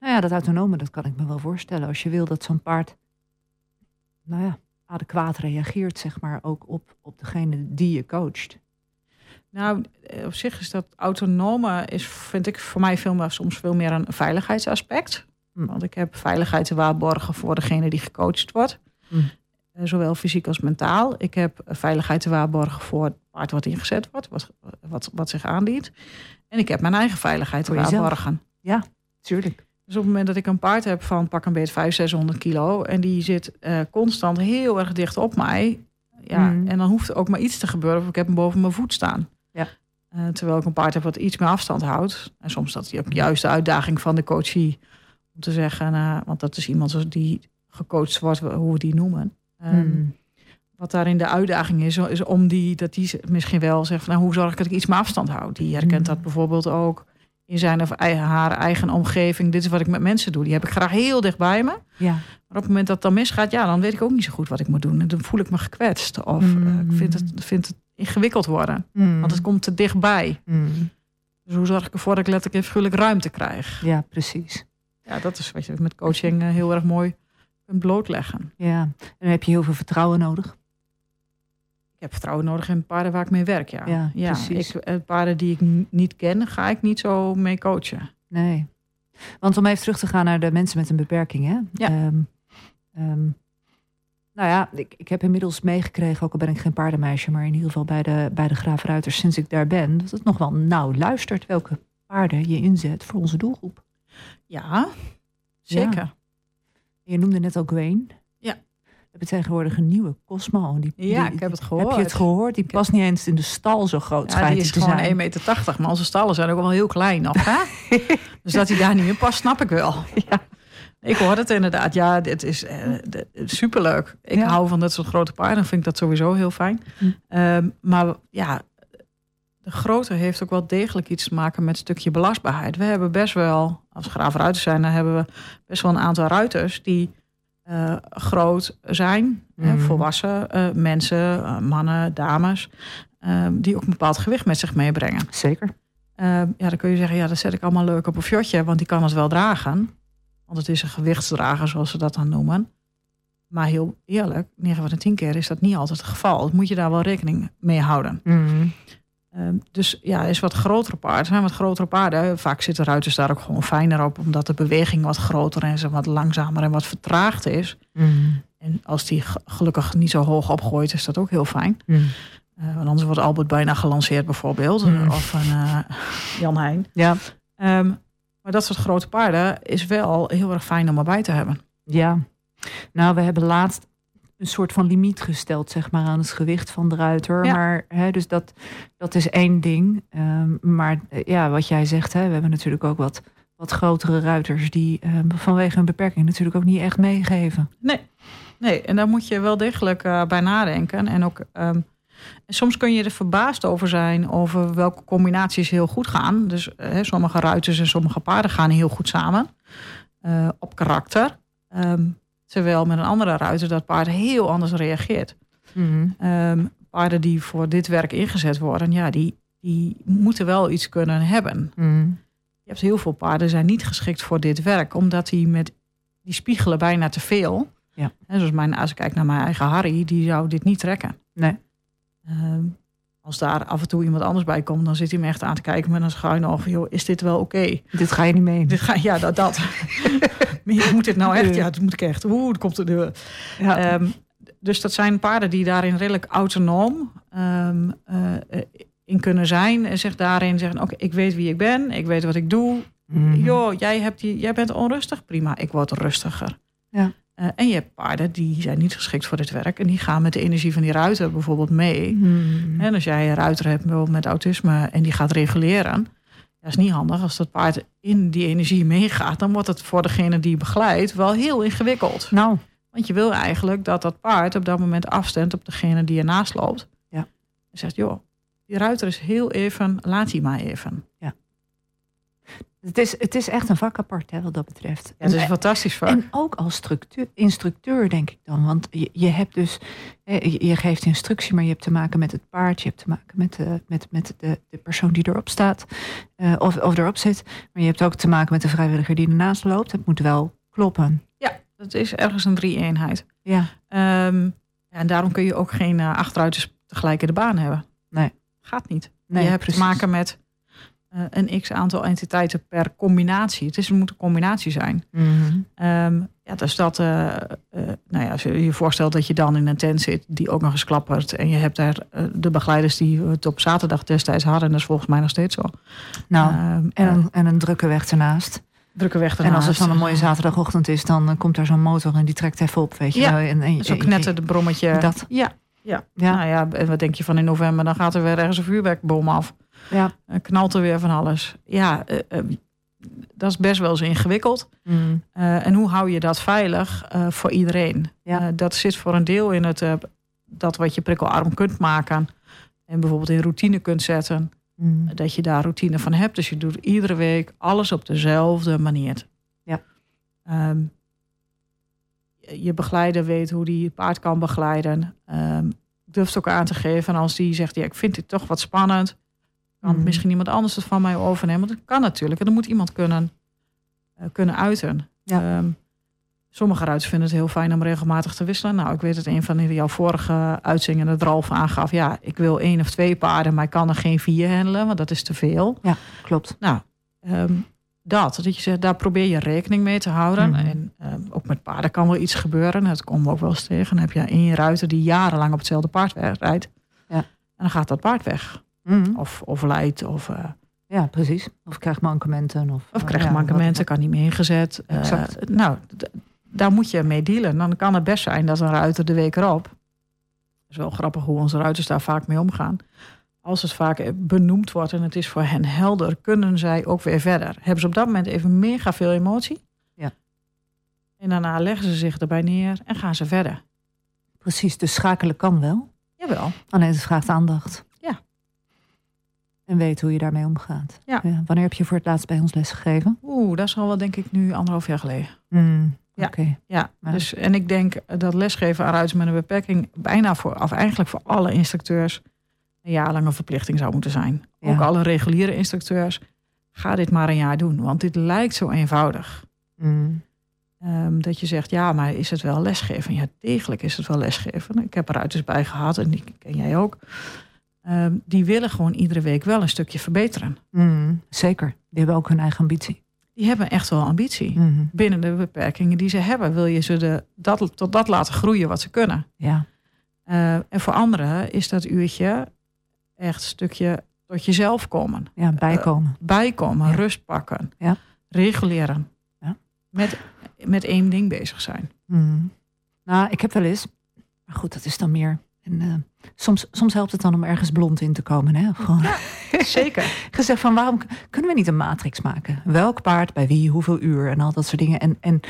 S2: Nou ja, dat autonome, dat kan ik me wel voorstellen. Als je wil dat zo'n paard, nou ja, adequaat reageert, zeg maar, ook op, op degene die je coacht.
S3: Nou, eh, op zich is dat autonome, is, vind ik voor mij veel meer, soms veel meer een veiligheidsaspect.
S2: Hm.
S3: Want ik heb veiligheid te waarborgen voor degene die gecoacht wordt.
S2: Hm.
S3: Eh, Zowel fysiek als mentaal. Ik heb veiligheid te waarborgen voor het paard wat ingezet wordt, wat, wat, wat zich aandient. En ik heb mijn eigen veiligheid te
S2: Voor
S3: waarborgen.
S2: Tuurlijk.
S3: Dus op het moment dat ik een paard heb van pak een beetje 500, 600 kilo... en die zit eh, constant heel erg dicht op mij... Ja,
S2: Mm.
S3: en dan hoeft er ook maar iets te gebeuren... of ik heb hem boven mijn voet staan.
S2: Ja.
S3: Eh, terwijl ik een paard heb wat iets meer afstand houdt. En soms dat hij ook juist de uitdaging van de coachie... te zeggen, eh, want dat is iemand die gecoacht wordt... hoe we die noemen. Ehm,
S2: Mhm.
S3: Wat daarin de uitdaging is, is om die, dat die misschien wel zegt... van, nou, hoe zorg ik dat ik iets meer afstand houd? Die herkent
S2: Mm.
S3: dat bijvoorbeeld ook in zijn of haar eigen omgeving. Dit is wat ik met mensen doe. Die heb ik graag heel dicht bij me.
S2: Ja.
S3: Maar op het moment dat het dan misgaat, ja, dan weet ik ook niet zo goed wat ik moet doen. En dan voel ik me gekwetst. Of
S2: Mm.
S3: eh, ik vind het, vind het ingewikkeld worden. Want het komt te dichtbij. Dus hoe zorg ik ervoor dat ik letterlijk en figuurlijk ruimte krijg?
S2: Ja, precies.
S3: Ja, dat is wat je met coaching eh, heel erg mooi kunt blootleggen.
S2: Ja. En dan heb je heel veel vertrouwen nodig.
S3: Ik heb vertrouwen nodig in paarden waar ik mee werk, ja.
S2: Ja, precies.
S3: Ik, eh, paarden die ik niet ken, ga ik niet zo mee coachen.
S2: Nee. Want om even terug te gaan naar de mensen met een beperking. Hè?
S3: Ja.
S2: Ehm, ehm, nou ja, ik, ik heb inmiddels meegekregen, ook al ben ik geen paardenmeisje, maar in ieder geval bij de, bij de Graaf Ruiters sinds ik daar ben, dat het nog wel nauw luistert welke paarden je inzet voor onze doelgroep.
S3: Ja, zeker.
S2: Je noemde net al Gwen.
S3: Ja.
S2: We hebben tegenwoordig een nieuwe Cosmo. Die,
S3: Ja,
S2: die-
S3: ik heb het
S2: Heb
S3: gehoord.
S2: je het gehoord? Die past niet eens in de stal zo groot
S3: Ja, die is gewoon
S2: zijn.
S3: 1,80 meter. Maar onze stallen zijn ook wel heel klein nog. Hè? dus dat hij daar niet in past, snap ik wel.
S2: Ja.
S3: Ik hoor het inderdaad. Ja, dit is eh, d- superleuk. Ik
S2: Ja.
S3: hou van dat soort grote paarden. Vind ik dat sowieso heel fijn.
S2: Hm.
S3: Ehm, maar ja, de grootte heeft ook wel degelijk iets te maken met een stukje belastbaarheid. We hebben best wel, als graaf ruiters zijn, dan hebben we best wel een aantal ruiters die eh, groot zijn. hè,
S2: Mhm.
S3: volwassen eh, mensen, eh, mannen, dames. ehm, die ook een bepaald gewicht met zich meebrengen.
S2: Zeker.
S3: Ehm, ja, dan kun je zeggen, ja, dat zet ik allemaal leuk op een fjotje, want die kan het wel dragen. Want het is een gewichtsdrager, zoals ze dat dan noemen. Maar heel eerlijk, 9 van de 10 keer is dat niet altijd het geval. Dus moet je daar wel rekening mee houden.
S2: Mhm.
S3: Ehm, dus ja, is wat grotere paarden. zijn wat grotere paarden. Vaak zitten ruiters daar ook gewoon fijner op, omdat de beweging wat groter en ze wat langzamer en wat vertraagd is.
S2: Mhm.
S3: En als die ge- gelukkig niet zo hoog opgooit, is dat ook heel fijn.
S2: Mhm.
S3: Eh, want anders wordt Albert bijna gelanceerd bijvoorbeeld.
S2: Mm.
S3: Of een eh, Jan Heijn.
S2: Ja.
S3: Ehm, maar dat soort grote paarden is wel heel erg fijn om erbij te hebben.
S2: Ja, nou, we hebben laatst een soort van limiet gesteld, zeg maar, aan het gewicht van de ruiter.
S3: Ja.
S2: Maar, hè, dus dat, dat is één ding. Ehm, maar eh, ja, wat jij zegt, hè, we hebben natuurlijk ook wat, wat grotere ruiters die ehm, vanwege hun beperking natuurlijk ook niet echt meegeven.
S3: Nee, en daar moet je wel degelijk eh, bij nadenken. En ook ehm, en soms kun je er verbaasd over zijn over welke combinaties heel goed gaan. Dus eh, hè, sommige ruiters en sommige paarden gaan heel goed samen op karakter. Terwijl met een andere ruiter dat paard heel anders reageert. Ehm, paarden die voor dit werk ingezet worden, ja, die, die moeten wel iets kunnen hebben.
S2: Mhm.
S3: Je hebt heel veel paarden zijn niet geschikt voor dit werk, omdat die met die spiegelen bijna te veel.
S2: Ja.
S3: En zoals mijn, als ik kijk naar mijn eigen Harry, die zou dit niet trekken.
S2: Nee.
S3: Ehm, Als daar af en toe iemand anders bij komt, dan zit hij me echt aan te kijken met een schuin oog. Joh, is dit wel oké?
S2: Dit ga je niet mee.
S3: Dit ga, ja, dat. dat. Maar moet dit nou echt? Ja, dat moet ik echt. Oeh, dat komt er de.
S2: Ja.
S3: Ehm, dus dat zijn paarden die daarin redelijk autonoom ehm, eh, eh, in kunnen zijn. En zich daarin zeggen, oké, ik weet wie ik ben. Ik weet wat ik doe.
S2: Mhm.
S3: Joh, jij, hebt die, jij bent onrustig. Prima, ik word rustiger.
S2: Ja.
S3: Eh, en je hebt paarden die zijn niet geschikt voor dit werk. En die gaan met de energie van die ruiter bijvoorbeeld mee.
S2: Mhm.
S3: En als jij een ruiter hebt met autisme en die gaat reguleren. Dat is niet handig. Als dat paard in die energie meegaat, dan wordt het voor degene die begeleidt wel heel ingewikkeld.
S2: Nou,
S3: Want je wil eigenlijk dat dat paard op dat moment afstemt op degene die ernaast loopt.
S2: Ja.
S3: En zegt, joh, die ruiter is heel even, laat die maar even.
S2: Het is, het is echt een vak apart hè, wat dat betreft.
S3: Ja, dat is
S2: En-
S3: fantastisch vak.
S2: En ook als structuur, instructeur, denk ik dan. Want je, je hebt dus, eh, je, geeft instructie, maar je hebt te maken met het paard. Je hebt te maken met de, met, met de, de persoon die erop staat eh, of, of erop zit. Maar je hebt ook te maken met de vrijwilliger die ernaast loopt. Het moet wel kloppen.
S3: Ja, dat is ergens een drie-eenheid.
S2: Ja,
S3: Ehm, en daarom kun je ook geen uh, achteruiters tegelijk in de baan hebben.
S2: Nee.
S3: Gaat niet.
S2: Nee,
S3: je hebt
S2: precies.
S3: te maken met eh, een x aantal entiteiten per combinatie. Het, is, het moet een combinatie zijn.
S2: Mhm.
S3: Ehm, ja, dus dat, eh, eh, nou ja, als je je voorstelt dat je dan in een tent zit die ook nog eens klappert. En je hebt daar eh, de begeleiders die het op zaterdag destijds hadden. En dat is volgens mij nog steeds zo.
S2: Nou,
S3: Ehm,
S2: en,
S3: eh,
S2: een, en een drukke weg ernaast.
S3: drukke weg
S2: En als het
S3: ernaast.
S2: dan een mooie zaterdagochtend is, dan eh, komt daar zo'n motor en die trekt even op, weet je
S3: Ja.
S2: En, en,
S3: Zo knetter de brommetje.
S2: Dat.
S3: Ja, ja.
S2: Ja.
S3: Nou ja, en wat denk je van in november? Dan gaat er weer ergens een vuurwerkbom af.
S2: Ja.
S3: Eh, knalt er weer van alles. Ja, eh, eh, dat is best wel eens ingewikkeld.
S2: Mm.
S3: En hoe hou je dat veilig voor iedereen?
S2: Ja.
S3: Dat zit voor een deel in het, dat wat je prikkelarm kunt maken. En bijvoorbeeld in routine kunt zetten.
S2: Mm.
S3: Dat je daar routine van hebt. Dus je doet iedere week alles op dezelfde manier.
S2: Ja.
S3: Ehm, je begeleider weet hoe die het paard kan begeleiden. Ehm durft ook aan te geven. En als die zegt, ja, ik vind dit toch wat spannend. Kan
S2: Mhm.
S3: misschien iemand anders het van mij overnemen. Want dat kan natuurlijk. En dan moet iemand kunnen, eh, kunnen uiten.
S2: Ja.
S3: Ehm, sommige ruiters vinden het heel fijn om regelmatig te wisselen. Nou, ik weet dat een van jouw vorige uitzingen, de Ralf aangaf. Ja, ik wil één of twee paarden, maar ik kan er geen vier handelen. Want dat is te veel.
S2: Klopt.
S3: Nou, ehm, dat. Dat je zegt, daar probeer je rekening mee te houden.
S2: Mhm.
S3: En ehm, ook met paarden kan wel iets gebeuren. Dat komen we ook wel eens tegen. Dan heb je één ruiter die jarenlang op hetzelfde paard rijdt.
S2: Ja.
S3: En dan gaat dat paard weg.
S2: Mhm.
S3: Of overlijdt. Of, eh
S2: Ja, precies. Of krijgt mankementen. Of,
S3: of
S2: eh,
S3: krijgt
S2: ja,
S3: mankementen, kan niet meer ingezet. Eh,
S2: Exact.
S3: nou, daar moet je mee dealen. Dan kan het best zijn dat een ruiter de week erop... Het is wel grappig hoe onze ruiters daar vaak mee omgaan. Als het vaak benoemd wordt en het is voor hen helder... kunnen zij ook weer verder. Hebben ze op dat moment even mega veel emotie.
S2: Ja.
S3: En daarna leggen ze zich erbij neer en gaan ze verder.
S2: Precies, dus schakelen kan wel.
S3: Jawel.
S2: Alleen het vraagt aandacht. En weet hoe je daarmee omgaat.
S3: Ja.
S2: Wanneer heb je voor het laatst bij ons les gegeven?
S3: Oeh, dat is al wel denk ik nu anderhalf jaar geleden.
S2: Mm,
S3: Ja.
S2: Oké.
S3: Ja,
S2: Ja.
S3: Dus, en ik denk dat lesgeven aan ruiters met een beperking bijna voor, of eigenlijk voor alle instructeurs een jaarlange verplichting zou moeten zijn.
S2: Ja.
S3: Ook alle reguliere instructeurs. Ga dit maar een jaar doen, want dit lijkt zo eenvoudig.
S2: Mm,
S3: Ehm, dat je zegt, ja, maar is het wel lesgeven? Ja, degelijk is het wel lesgeven. Ik heb er ruiters bij gehad, en die ken jij ook. Ehm, die willen gewoon iedere week wel een stukje verbeteren.
S2: mm, zeker. Die hebben ook hun eigen ambitie.
S3: Die hebben echt wel ambitie.
S2: Mhm.
S3: Binnen de beperkingen die ze hebben, wil je ze de, dat, tot dat laten groeien wat ze kunnen.
S2: Ja.
S3: Eh, en voor anderen is dat uurtje echt een stukje tot jezelf komen.
S2: ja, bijkomen.
S3: Bijkomen,
S2: Ja.
S3: rust pakken,
S2: Ja.
S3: reguleren.
S2: Ja.
S3: Met, met één ding bezig zijn.
S2: Mm. Nou, ik heb wel eens... Maar goed, dat is dan meer... En, eh, soms, soms helpt het dan om ergens blond in te komen. Hè? Gewoon
S3: Zeker.
S2: gezegd van waarom kunnen we niet een matrix maken? Welk paard, bij wie, hoeveel uur en al dat soort dingen. En, en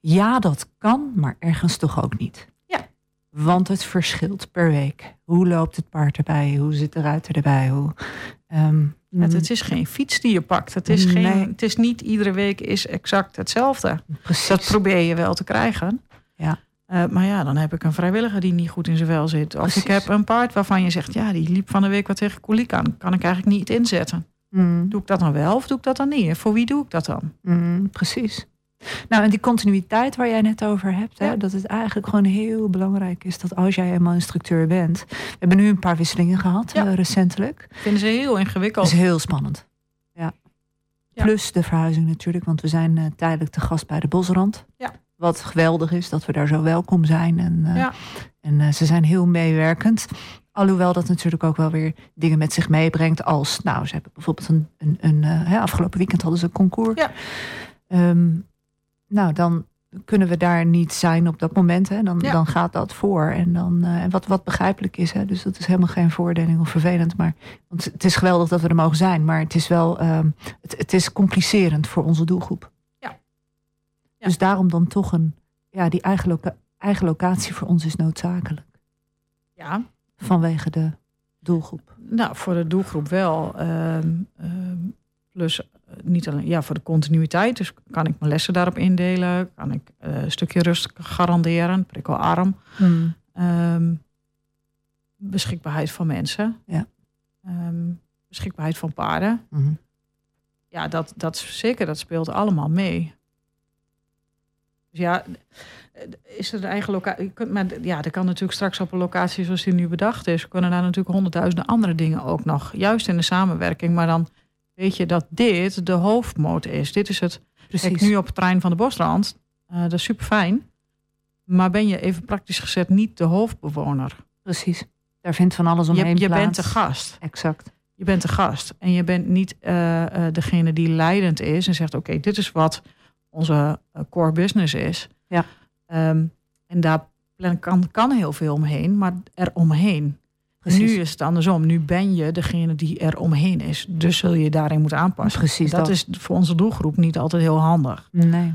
S2: ja, dat kan, maar ergens toch ook niet.
S3: Ja.
S2: Want het verschilt per week. Hoe loopt het paard erbij? Hoe zit de ruiter erbij? Hoe, ehm,
S3: Het, het is geen fiets die je pakt. Het is, geen,
S2: Nee.
S3: het is niet iedere week is exact hetzelfde.
S2: precies.
S3: Dat probeer je wel te krijgen.
S2: Ja.
S3: Eh, maar ja, dan heb ik een vrijwilliger die niet goed in zijn vel zit. Of
S2: Precies.
S3: ik heb een paard waarvan je zegt... ja, die liep van de week wat tegen koliek aan. Kan ik eigenlijk niet inzetten.
S2: Mm,
S3: Doe ik dat dan wel of doe ik dat dan niet? Voor wie doe ik dat dan?
S2: mm, precies. Nou, en die continuïteit waar jij net over hebt, hè,
S3: Ja.
S2: dat het eigenlijk gewoon heel belangrijk is dat als jij eenmaal instructeur bent. We hebben nu een paar wisselingen gehad,
S3: Ja.
S2: eh, recentelijk.
S3: Vinden ze heel
S2: Dat
S3: ingewikkeld.
S2: is heel spannend. Ja.
S3: Ja.
S2: Plus de verhuizing natuurlijk, want we zijn eh, tijdelijk te gast bij de Bosrand.
S3: Ja.
S2: Wat geweldig is dat we daar zo welkom zijn. En, eh,
S3: Ja.
S2: en eh, ze zijn heel meewerkend. Alhoewel dat natuurlijk ook wel weer dingen met zich meebrengt. Als, nou, ze hebben bijvoorbeeld een, een, een eh, hè, afgelopen weekend hadden ze een concours.
S3: Ja.
S2: Ehm, nou, dan kunnen we daar niet zijn op dat moment. Hè. Dan,
S3: Ja.
S2: dan gaat dat voor. En, dan, en wat, wat begrijpelijk is. Hè. Dus dat is helemaal geen voordeling of vervelend. Maar, want het is geweldig dat we er mogen zijn. Maar het is wel ehm, het, het is complicerend voor onze doelgroep.
S3: Ja.
S2: Dus daarom dan toch een... Ja, die eigen, loca- eigen locatie voor ons is noodzakelijk.
S3: Ja,
S2: Vanwege de doelgroep.
S3: nou, voor de doelgroep wel. Ehm, ehm, plus eh, niet alleen ja, voor de continuïteit. Dus kan ik mijn lessen daarop indelen? Kan ik eh, een stukje rust garanderen? Prikkelarm. Ehm, beschikbaarheid van mensen.
S2: Ja.
S3: Beschikbaarheid van paarden.
S2: Mhm.
S3: Ja, dat, dat zeker, dat speelt allemaal mee. Dus ja, is er een eigen locatie? Maar ja, er kan natuurlijk straks op een locatie zoals die nu bedacht is, kunnen daar natuurlijk honderdduizenden andere dingen ook nog. Juist in de samenwerking. Maar dan weet je dat dit de hoofdmoot is. Dit is het.
S2: Precies.
S3: Kijk, nu op het terrein van de Bosrand. eh, dat is super fijn. Maar ben je even praktisch gezet niet de hoofdbewoner?
S2: Precies. Daar vindt van alles omheen
S3: Je, je
S2: plaats.
S3: bent de gast.
S2: Exact.
S3: Je bent de gast. En je bent niet eh, eh, degene die leidend is en zegt: Oké, dit is wat onze eh, core business is.
S2: Ja.
S3: Ehm, en daar plan- kan, kan heel veel omheen, maar er omheen.
S2: Precies.
S3: Nu is het andersom. Nu ben je degene die er omheen is. Dus zul je daarin moeten aanpassen.
S2: Precies
S3: dat,
S2: dat.
S3: is voor onze doelgroep niet altijd heel handig.
S2: Nee.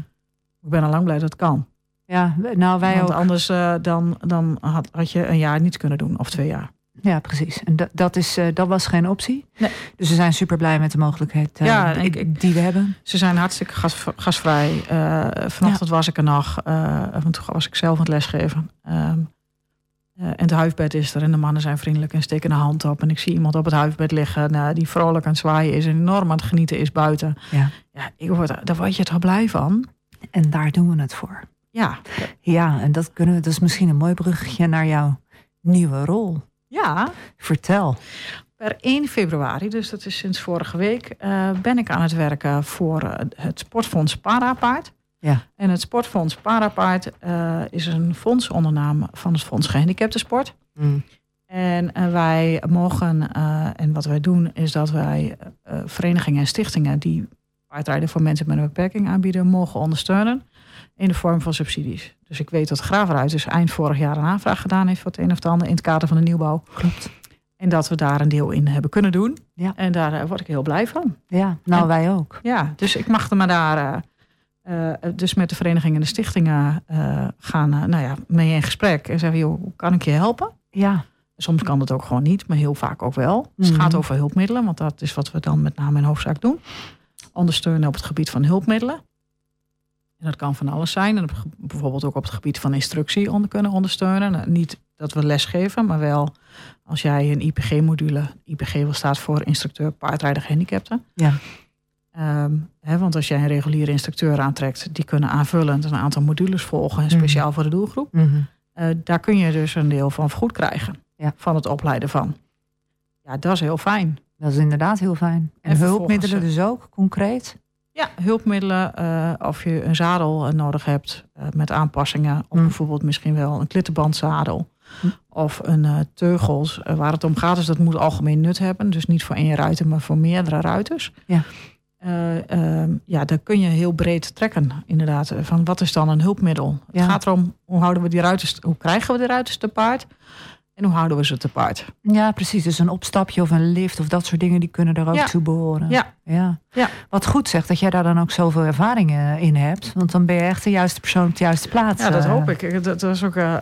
S3: Ik ben al lang blij dat het kan.
S2: Ja, nou wij
S3: Want
S2: ook.
S3: anders eh, dan, dan had, had je een jaar niets kunnen doen. Of twee jaar.
S2: Ja, precies. En dat, dat, is, eh, dat was geen optie.
S3: Nee.
S2: Dus we zijn super blij met de mogelijkheid eh,
S3: Ja,
S2: die,
S3: ik- ik-
S2: die we hebben.
S3: Ze zijn hartstikke gas, gasvrij. Eh, vanochtend was ik er nog, want toen was ik zelf aan het lesgeven. Ehm, eh, en het huifbed is er en de mannen zijn vriendelijk en steken een hand op. En ik zie iemand op het huifbed liggen nou, die vrolijk aan het zwaaien is en enorm aan het genieten is buiten.
S2: Ja.
S3: Ja, ik word, daar word je toch blij van.
S2: En daar doen we het voor.
S3: Ja,
S2: Ja, en dat, kunnen we, dat is misschien een mooi bruggetje naar jouw nieuwe rol.
S3: Ja.
S2: Vertel.
S3: Per 1 februari, dus dat is sinds vorige week, eh, ben ik aan het werken voor eh, het Sportfonds Parapaard.
S2: Ja.
S3: En het Sportfonds Parapaard eh, is een fondsondername van het Fonds Gehandicaptensport.
S2: Mm.
S3: En wij mogen, en wat wij doen, is dat wij verenigingen en stichtingen die paardrijden voor mensen met een beperking aanbieden, mogen ondersteunen in de vorm van subsidies. Dus ik weet dat Graveruit dus eind vorig jaar een aanvraag gedaan heeft voor het een of het ander in het kader van de nieuwbouw.
S2: Klopt.
S3: En dat we daar een deel in hebben kunnen doen.
S2: Ja.
S3: En daar eh, word ik heel blij van.
S2: Ja, nou
S3: En-
S2: wij ook.
S3: Ja, dus ik mag er maar daar eh, eh, dus met de verenigingen en de stichtingen gaan nou ja, mee in gesprek. En zeggen, joh, kan ik je helpen?
S2: Ja,
S3: Soms kan dat ook gewoon niet, maar heel vaak ook wel. Dus het
S2: Mhm.
S3: gaat over hulpmiddelen, want dat is wat we dan met name in hoofdzaak doen. Ondersteunen op het gebied van hulpmiddelen. En dat kan van alles zijn. En bijvoorbeeld ook op het gebied van instructie onder kunnen ondersteunen. Nou, niet dat we lesgeven, maar wel als jij een IPG-module, IPG wil staat voor instructeur paardrijder gehandicapten.
S2: Ja.
S3: Ehm, want als jij een reguliere instructeur aantrekt, die kunnen aanvullend een aantal modules volgen,
S2: Mhm.
S3: speciaal voor de doelgroep.
S2: Mhm.
S3: Eh, daar kun je dus een deel van vergoed krijgen.
S2: Ja.
S3: Van het opleiden van. Ja, dat is heel fijn.
S2: dat is inderdaad heel fijn. En,
S3: En
S2: hulpmiddelen
S3: vervolgens,
S2: dus ook, concreet.
S3: Ja, hulpmiddelen. eh, of je een zadel eh, nodig hebt eh, met aanpassingen. Of
S2: Mm.
S3: bijvoorbeeld misschien wel een klittenbandzadel.
S2: Hm.
S3: Of een teugels. Waar het om gaat is dat het moet algemeen nut hebben. Dus niet voor één ruiter, maar voor meerdere ruiters.
S2: Ja.
S3: Eh, ehm, ja, daar kun je heel breed trekken, inderdaad. Van wat is dan een hulpmiddel?
S2: Ja.
S3: Het gaat erom hoe houden we die ruiters, hoe krijgen we de ruiters te paard? En hoe houden we ze te paard?
S2: Ja, precies. Dus een opstapje of een lift of dat soort dingen, die kunnen er ook
S3: Ja.
S2: toe behoren.
S3: Ja.
S2: ja.
S3: Ja.
S2: Wat goed zegt dat jij daar dan ook zoveel ervaring eh, in hebt. Want dan ben je echt de juiste persoon op de juiste plaats.
S3: Ja, dat
S2: eh.
S3: hoop ik. Ik- Dat was ook, eh,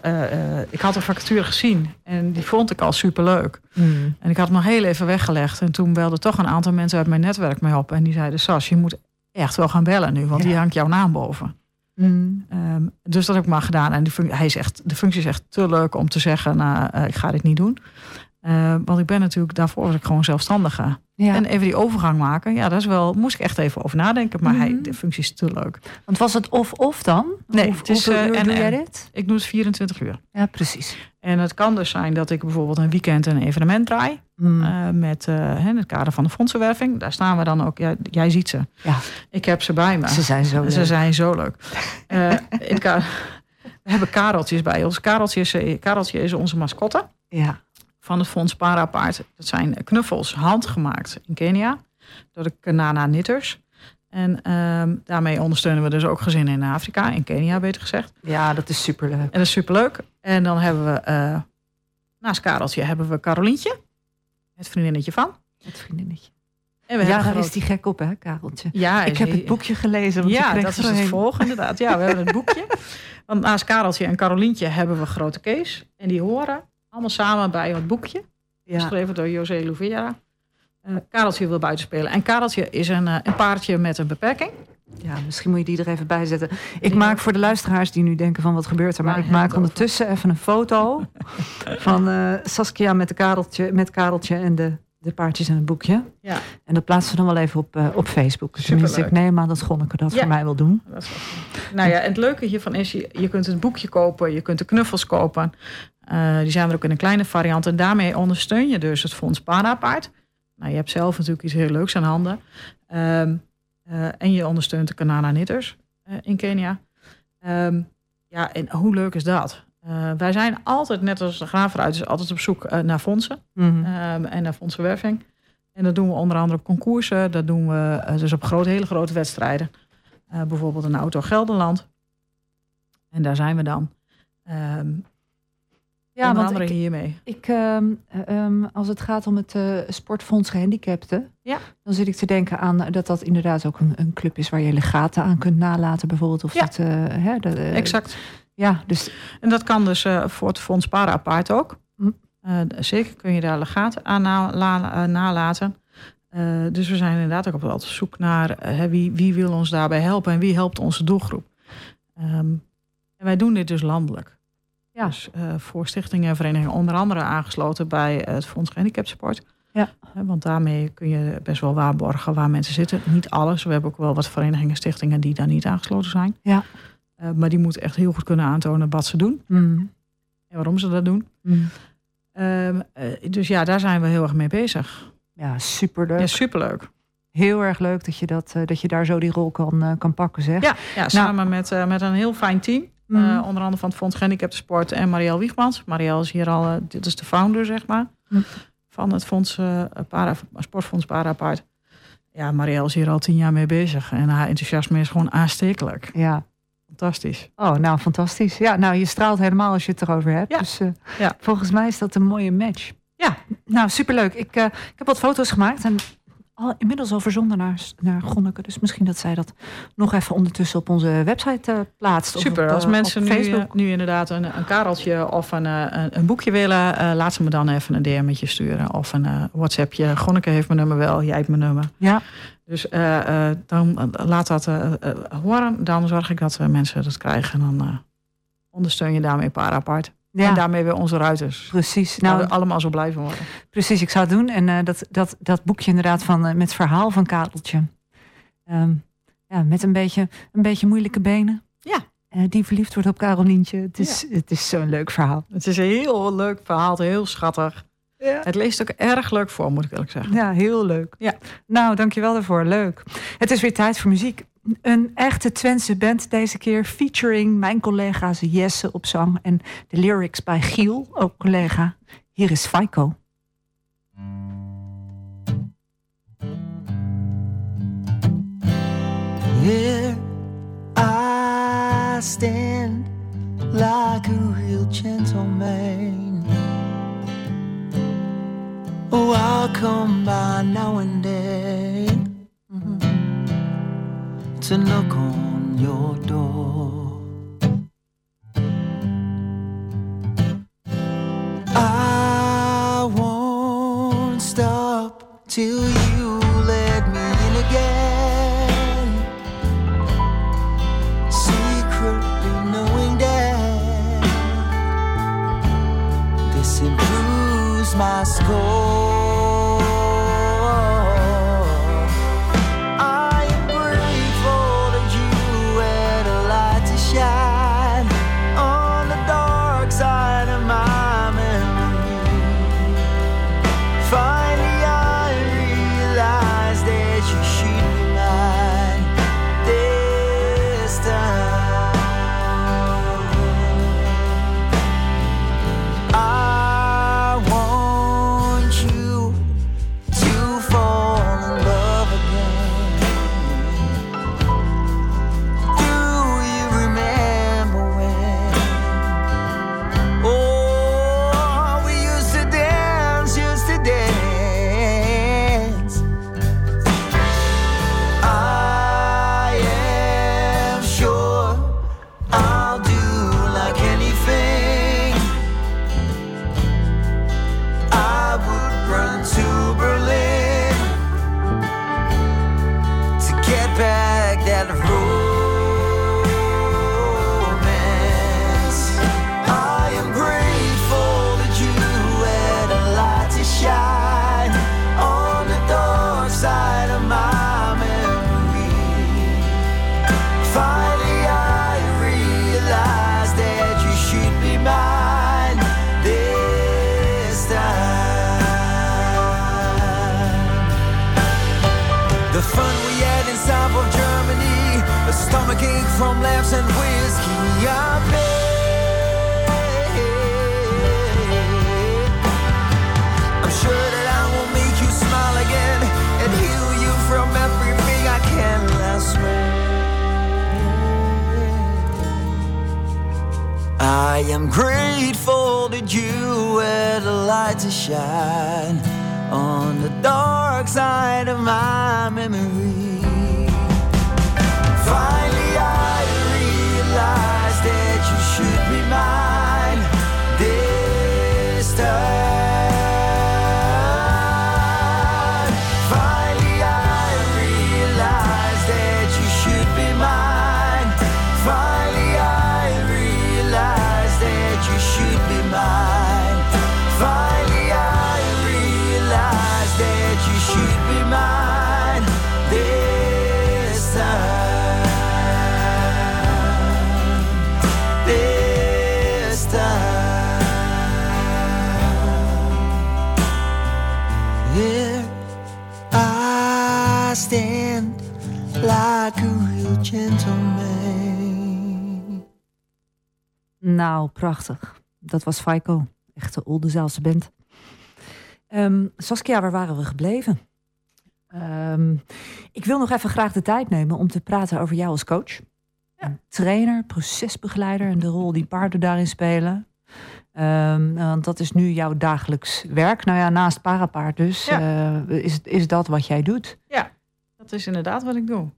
S3: ik had een vacature gezien en die vond ik al superleuk.
S2: Mm.
S3: En ik had hem nog heel even weggelegd. En toen belden toch een aantal mensen uit mijn netwerk mee op. En die zeiden, Sas, je moet echt wel gaan bellen nu, want
S2: Ja.
S3: die hangt jouw naam boven.
S2: Mm.
S3: Ehm, dus dat heb ik maar gedaan. En hij is echt, de functie is echt te leuk om te zeggen, nou, eh, ik ga dit niet doen. Eh, want ik ben natuurlijk, daarvoor was ik gewoon zelfstandige.
S2: Ja.
S3: En even die overgang maken, ja, dat is wel, moest ik echt even over nadenken. Maar hij,
S2: Mhm.
S3: de functie is te leuk.
S2: Want was het of-of dan?
S3: Nee,
S2: Of,
S3: het is,
S2: hoeveel
S3: eh,
S2: uur
S3: en-
S2: doe jij
S3: en.
S2: dit?
S3: Ik doe het 24 uur.
S2: Ja, precies.
S3: En het kan dus zijn dat ik bijvoorbeeld een weekend een evenement draai.
S2: Mm.
S3: eh, met in het kader van de fondsenwerving. Daar staan we dan ook. Ja, jij ziet ze.
S2: Ja.
S3: Ik heb ze bij me.
S2: Ze zijn zo leuk.
S3: Ze zijn zo leuk. In het kader- we hebben kareltjes bij ons. Kareltje is, Kareltje is onze mascotte
S2: Ja.
S3: Van het Fonds Parapaard. Dat zijn knuffels handgemaakt in Kenia door de Kanana Knitters. En ehm, daarmee ondersteunen we dus ook gezinnen in Afrika, in Kenia beter gezegd.
S2: ja, dat is superleuk.
S3: En dat is superleuk. En dan hebben we, eh, naast Kareltje, hebben we Carolientje. Het vriendinnetje van.
S2: Het vriendinnetje.
S3: En we
S2: Ja, daar
S3: groot-
S2: is die gek op, hè, Kareltje.
S3: Ja,
S2: Ik heb het boekje gelezen. want
S3: Ja, dat is het volgende inderdaad. Ja, we hebben het boekje. Want naast Kareltje en Carolientje hebben we Grote Kees. En die horen allemaal samen bij het boekje. Geschreven door José Louviera. Eh Kareltje wil buiten spelen. En Kareltje is een, eh, een paardje met een beperking.
S2: ja, misschien moet je die er even bij zetten. Ik
S3: Ja.
S2: maak voor de luisteraars die nu denken van wat gebeurt er. Maar ik maak ondertussen even een foto van eh, Saskia met, de Kareltje, met Kareltje en de, de paardjes en het boekje.
S3: Ja.
S2: En dat plaatsen we dan wel even op, op Facebook. Tenminste, ik
S3: Superleuk.
S2: neem aan dat Gonneke dat
S3: Ja.
S2: voor mij wil doen.
S3: Dat is nou ja, en het leuke hiervan is, je, je kunt het boekje kopen. Je kunt de knuffels kopen. Eh, die zijn er ook in een kleine variant. En daarmee ondersteun je dus het Fonds Parapaard. Nou, je hebt zelf natuurlijk iets heel leuks aan handen. Ehm, eh, en je ondersteunt de Kanana Knitters eh, in Kenia. Ehm, ja, en hoe leuk is dat? Wij zijn altijd, net als de graafruiters, altijd op zoek naar fondsen.
S2: Mhm.
S3: Ehm, en naar fondsenwerving. En dat doen we onder andere op concoursen. Dat doen we dus op grote, hele grote wedstrijden. Bijvoorbeeld een auto Gelderland. En daar zijn we dan. Ehm
S2: ja,
S3: onder
S2: want ik,
S3: hiermee.
S2: ik, ehm, eh, ehm, als het gaat om het eh, sportfonds gehandicapten,
S3: Ja.
S2: dan zit ik te denken aan dat dat inderdaad ook een, een club is waar je legaten aan kunt nalaten, bijvoorbeeld. Of
S3: Ja.
S2: dat, eh, hè, dat,
S3: Exact.
S2: Ja, dus
S3: En dat kan dus voor het Fonds Para Apart ook.
S2: Hm.
S3: Zeker kun je daar legaten aan na- la- nalaten. Dus we zijn inderdaad ook op zoek naar wie, wie wil ons daarbij helpen en wie helpt onze doelgroep. Ehm, en wij doen dit dus landelijk.
S2: Ja.
S3: Dus eh, voor stichtingen en verenigingen, onder andere aangesloten bij het Fonds Gehandicaptensport.
S2: Ja.
S3: Eh, want daarmee kun je best wel waarborgen waar mensen zitten. Niet alles. We hebben ook wel wat verenigingen en stichtingen die daar niet aangesloten zijn.
S2: Ja.
S3: Eh, maar die moeten echt heel goed kunnen aantonen wat ze doen
S2: mm,
S3: en waarom ze dat doen.
S2: mm.
S3: Ehm, eh, dus ja, daar zijn we heel erg mee bezig.
S2: ja, superleuk.
S3: Ja, superleuk.
S2: Heel erg leuk dat je, dat, dat je daar zo die rol kan, kan pakken, zeg.
S3: Ja, ja samen met, eh, met een heel fijn team.
S2: Mhm.
S3: Eh, onder andere van het Fonds Gehandicaptensport en Marielle Wiegmans. Marielle is hier al, eh, dit is de founder, zeg maar,
S2: Hm.
S3: van het fonds, eh, para, Sportfonds Parapaard. Ja, Marielle is hier al tien jaar mee bezig. En haar enthousiasme is gewoon aanstekelijk.
S2: ja.
S3: Fantastisch.
S2: Oh, nou, fantastisch. Ja, nou, je straalt helemaal als je het erover hebt.
S3: Ja.
S2: Dus
S3: Ja.
S2: volgens mij is dat een mooie match.
S3: Ja.
S2: Nou, superleuk. Ik, ik heb wat foto's gemaakt en al, inmiddels al verzonden naar, naar Gonneke. Dus misschien dat zij dat nog even ondertussen op onze website eh, plaatst.
S3: Super.
S2: op,
S3: Als
S2: eh,
S3: mensen nu, eh, nu inderdaad een, een kareltje of een, een, een boekje willen, eh, laat ze me dan even een DM'tje sturen. Of een WhatsAppje. Gonneke heeft mijn nummer wel, jij hebt mijn nummer.
S2: Ja,
S3: Dus dan laat dat horen. Dan zorg ik dat mensen dat krijgen. En dan ondersteun je daarmee paar apart.
S2: Ja
S3: En daarmee weer onze ruiters.
S2: precies.
S3: Nou,
S2: Nou,
S3: allemaal zo blij van worden.
S2: precies. Ik zou het doen. En eh, dat, dat, dat boekje inderdaad van, eh, met het verhaal van Kareltje. Ehm, ja, met een beetje, een beetje moeilijke benen.
S3: Ja.
S2: Eh, die verliefd wordt op Carolientje. Het is, het is zo'n leuk verhaal.
S3: Het is een heel leuk verhaal, heel schattig.
S2: Ja.
S3: Het leest ook erg leuk voor, moet ik eerlijk zeggen.
S2: Ja, heel leuk.
S3: Ja.
S2: Nou, dankjewel daarvoor. Leuk. Het is weer tijd voor muziek. Een echte Twentse band deze keer featuring mijn collega's Jesse op zang en de lyrics bij Giel, ook collega. Hier is Faiko.
S1: Here I stand like a real gentleman. Oh, I'll come by now and then to knock on your door. I won't stop till you gentleman.
S2: Nou, prachtig. Dat was Faiko. Echte Oldenzaalse band. Ehm, Saskia, waar waren we gebleven? Ehm, ik wil nog even graag de tijd nemen om te praten over jou als coach. En trainer, procesbegeleider en de rol die paarden daarin spelen. Ehm, want dat is nu jouw dagelijks werk. Nou ja, naast parapaard dus.
S3: Ja.
S2: eh, is, is dat wat jij doet?
S3: Dat is inderdaad wat ik doe.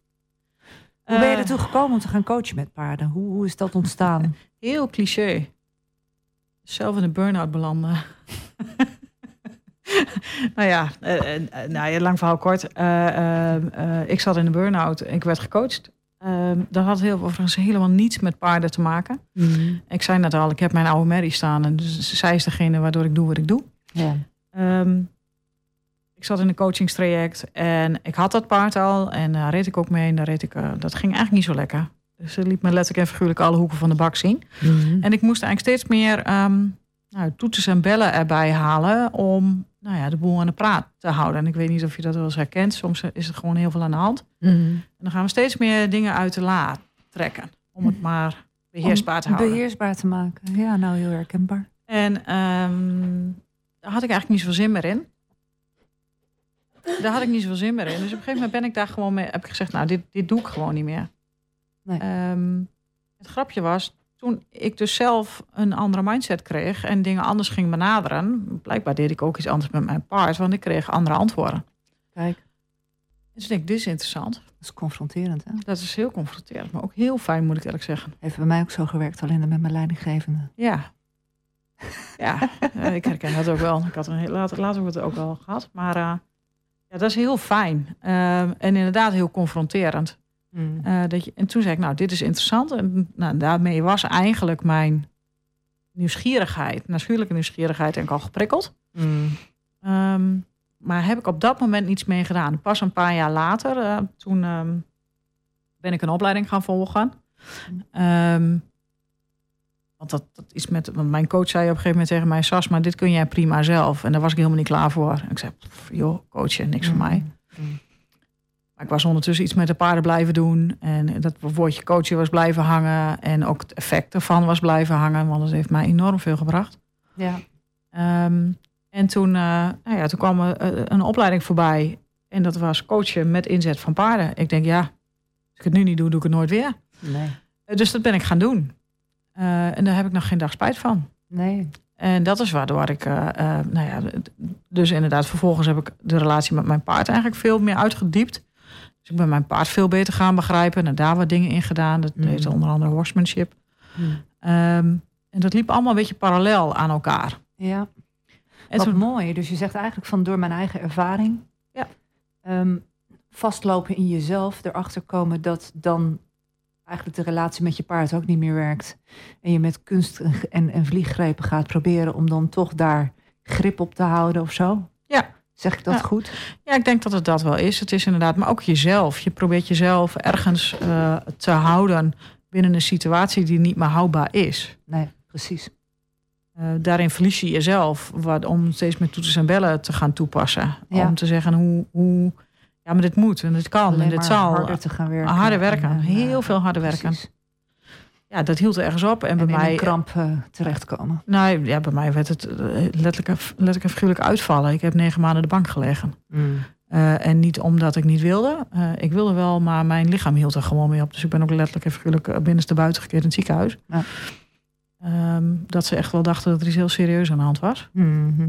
S2: Hoe ben je
S3: Eh,
S2: ertoe gekomen om te gaan coachen met paarden? Hoe, hoe is dat ontstaan?
S3: Heel cliché. Zelf in een burn-out belanden. nou ja, eh, eh, nou ja, lang verhaal kort. Ik zat in een burn-out. Ik werd gecoacht. Ehm, dat had heel, overigens helemaal niets met paarden te maken. Ik zei net al, ik heb mijn oude Mary staan. En dus zij is degene waardoor ik doe wat ik doe.
S2: Ja.
S3: Ehm, ik zat in een coachingstraject en ik had dat paard al. En daar reed ik ook mee. En daar reed ik, eh, dat ging eigenlijk niet zo lekker. Dus ze liet me letterlijk en figuurlijk alle hoeken van de bak zien. En ik moest eigenlijk steeds meer ehm nou, toeters en bellen erbij halen om nou ja, de boel aan de praat te houden. En ik weet niet of je dat wel eens herkent. Soms is er gewoon heel veel aan de hand.
S2: Mhm.
S3: En dan gaan we steeds meer dingen uit de la trekken. Om het maar beheersbaar te houden.
S2: Beheersbaar te maken. Ja, nou heel herkenbaar.
S3: En ehm, daar had ik eigenlijk niet zoveel zin meer in. Daar had ik niet zoveel zin meer in. Dus op een gegeven moment ben ik daar gewoon mee. Heb ik gezegd, nou, dit, dit doe ik gewoon niet meer.
S2: Nee.
S3: Ehm, het grapje was, toen ik dus zelf een andere mindset kreeg en dingen anders ging benaderen, blijkbaar deed ik ook iets anders met mijn paard, want ik kreeg andere antwoorden.
S2: Kijk,
S3: Dus ik denk, dit is interessant.
S2: dat is confronterend. Hè?
S3: Dat is heel confronterend, maar ook heel fijn, moet ik eerlijk zeggen.
S2: Heeft bij mij ook zo gewerkt, alleen dan met mijn leidinggevende.
S3: Ja. Ja, eh, ik herken dat ook wel. Ik had een heel, later, later wordt het ook wel gehad. Maar eh, ja, dat is heel fijn. Ehm, en inderdaad heel confronterend. Eh, dat je, en toen zei ik, nou, dit is interessant. En nou, daarmee was eigenlijk mijn nieuwsgierigheid, natuurlijke nieuwsgierigheid, denk ik al geprikkeld.
S2: Mm.
S3: Ehm, maar heb ik op dat moment niets mee gedaan. Pas een paar jaar later, eh, toen ehm, ben ik een opleiding gaan volgen. Ehm, want dat, dat is met, want mijn coach zei op een gegeven moment tegen mij, Sas, maar dit kun jij prima zelf. En daar was ik helemaal niet klaar voor. En ik zei, joh, coachen, niks voor mij.
S2: Mm.
S3: Maar ik was ondertussen iets met de paarden blijven doen. En dat woordje coachen was blijven hangen. En ook het effect ervan was blijven hangen. Want dat heeft mij enorm veel gebracht.
S2: Ja.
S3: Ehm, en toen, eh, nou ja, toen kwam er eh, een opleiding voorbij. En dat was coachen met inzet van paarden. Ik denk, ja, als ik het nu niet doe, doe ik het nooit weer.
S2: Nee.
S3: Eh, Dus dat ben ik gaan doen. Eh, en daar heb ik nog geen dag spijt van.
S2: Nee.
S3: En dat is waardoor ik, eh, eh, nou ja, dus inderdaad, vervolgens heb ik de relatie met mijn paard eigenlijk veel meer uitgediept. Dus ik ben mijn paard veel beter gaan begrijpen en daar wat dingen in gedaan. Dat
S2: Mhm.
S3: heet onder andere horsemanship.
S2: Mm.
S3: Ehm, en dat liep allemaal een beetje parallel aan elkaar.
S2: Ja.
S3: En
S2: Wat
S3: toen-
S2: mooi. Dus je zegt eigenlijk van door mijn eigen ervaring.
S3: Ja.
S2: ehm, vastlopen in jezelf. Erachter komen dat dan eigenlijk de relatie met je paard ook niet meer werkt. En je met kunst en, en, en vlieggrepen gaat proberen om dan toch daar grip op te houden of zo.
S3: Ja.
S2: Zeg ik dat
S3: Ja.
S2: goed?
S3: Ja, ik denk dat het dat wel is. Het is inderdaad, maar ook jezelf. Je probeert jezelf ergens eh, te houden binnen een situatie die niet meer houdbaar is.
S2: Nee, precies.
S3: Eh, daarin verlies je jezelf wat, om steeds meer toetsen en bellen te gaan toepassen.
S2: Ja.
S3: Om te zeggen hoe, hoe, ja, maar dit moet en dit kan en dit zal.
S2: harder te gaan werken.
S3: harder werken.
S2: En, eh,
S3: Heel veel harder werken. Ja, dat hield ergens op. En,
S2: En,
S3: bij
S2: in
S3: mij,
S2: een kramp eh, terechtkomen.
S3: nou, ja, bij mij werd het eh, letterlijk, letterlijk en figuurlijk uitvallen. Ik heb negen maanden de bank gelegen. Eh, en niet omdat ik niet wilde. Eh, ik wilde wel, maar mijn lichaam hield er gewoon mee op. Dus ik ben ook letterlijk en figuurlijk eh, binnenste buiten gekeerd in het ziekenhuis.
S2: Ja.
S3: Ehm, dat ze echt wel dachten dat er iets heel serieus aan de hand was.
S2: Mhm.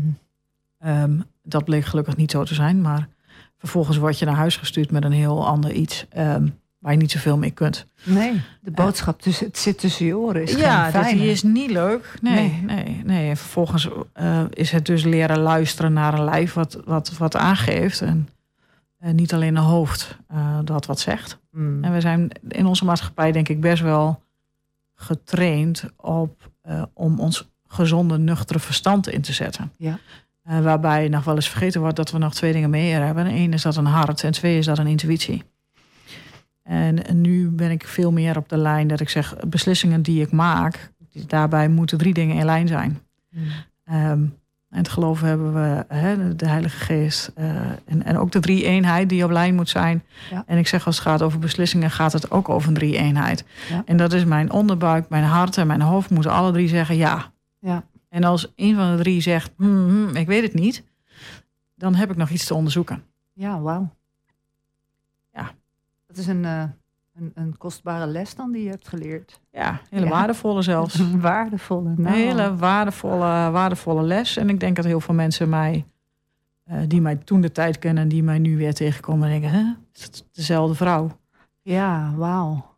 S3: Ehm, dat bleek gelukkig niet zo te zijn. Maar vervolgens word je naar huis gestuurd met een heel ander iets. ehm, waar je niet zoveel mee kunt.
S2: Nee, de boodschap tussen, het zit tussen je oren. Is
S3: ja, dat die is niet leuk. Nee,
S2: Nee.
S3: nee, nee. En vervolgens eh, is het dus leren luisteren naar een lijf wat, wat, wat aangeeft. En eh, niet alleen een hoofd eh, dat wat zegt.
S2: Mm.
S3: En we zijn in onze maatschappij denk ik best wel getraind op, eh, om ons gezonde, nuchtere verstand in te zetten.
S2: Ja.
S3: Eh, waarbij nog wel eens vergeten wordt dat we nog twee dingen meer hebben. Eén is dat een hart en twee is dat een intuïtie. En, nu ben ik veel meer op de lijn dat ik zeg, beslissingen die ik maak, daarbij moeten drie dingen in lijn zijn.
S2: Mm.
S3: Ehm, en het geloof hebben we hè, de Heilige Geest. eh, en, en ook de drie eenheid die op lijn moet zijn.
S2: Ja.
S3: En ik zeg als het gaat over beslissingen, gaat het ook over een drie eenheid.
S2: Ja.
S3: En dat is mijn onderbuik, mijn hart en mijn hoofd moeten alle drie zeggen ja.
S2: Ja.
S3: En als een van de drie zegt, hmm, hmm, ik weet het niet, dan heb ik nog iets te onderzoeken.
S2: Ja, wauw.
S3: Ja.
S2: Dat is een, eh, een, een kostbare les dan die je hebt geleerd.
S3: Ja, hele
S2: Ja.
S3: waardevolle zelfs.
S2: Een waardevolle.
S3: Een
S2: Nou,
S3: hele waardevolle, waardevolle les. En ik denk dat heel veel mensen mij, eh, die mij toen de tijd kennen, die mij nu weer tegenkomen, denken: hè, is het dezelfde vrouw?
S2: Ja, wauw.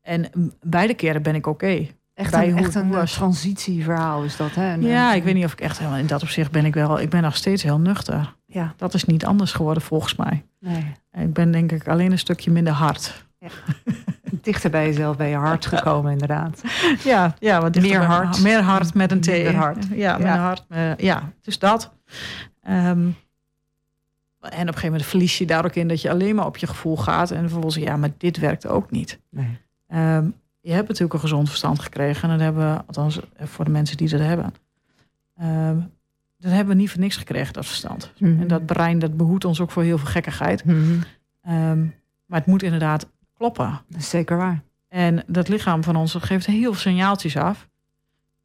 S3: En beide keren ben ik oké.
S2: Echt een, echt een
S3: was.
S2: transitieverhaal is dat, hè?
S3: Ja, ik weet niet of ik echt helemaal in dat opzicht ben ik wel. Ik ben nog steeds heel nuchter.
S2: Ja,
S3: Dat is niet anders geworden volgens mij.
S2: nee.
S3: Ik ben denk ik alleen een stukje minder hard.
S2: Dichter bij jezelf, bij je hart gekomen, inderdaad.
S3: Ja, ja wat
S2: Meer hard.
S3: Meer hard met een T.
S2: Minder hard.
S3: Ja,
S2: Ja.
S3: hard. eh, ja, dus dat. Ehm, en op een gegeven moment verlies je daar ook in dat je alleen maar op je gevoel gaat. En vervolgens, ja, maar dit werkt ook niet.
S2: Nee.
S3: Ehm, je hebt natuurlijk een gezond verstand gekregen. En dat hebben we, althans eh, voor de mensen die dat hebben. Ehm, dat hebben we niet voor niks gekregen, dat verstand.
S2: Mhm.
S3: En dat brein, dat behoedt ons ook voor heel veel gekkigheid.
S2: Mhm.
S3: Ehm, maar het moet inderdaad kloppen.
S2: Dat is zeker waar.
S3: En dat lichaam van ons geeft heel veel signaaltjes af.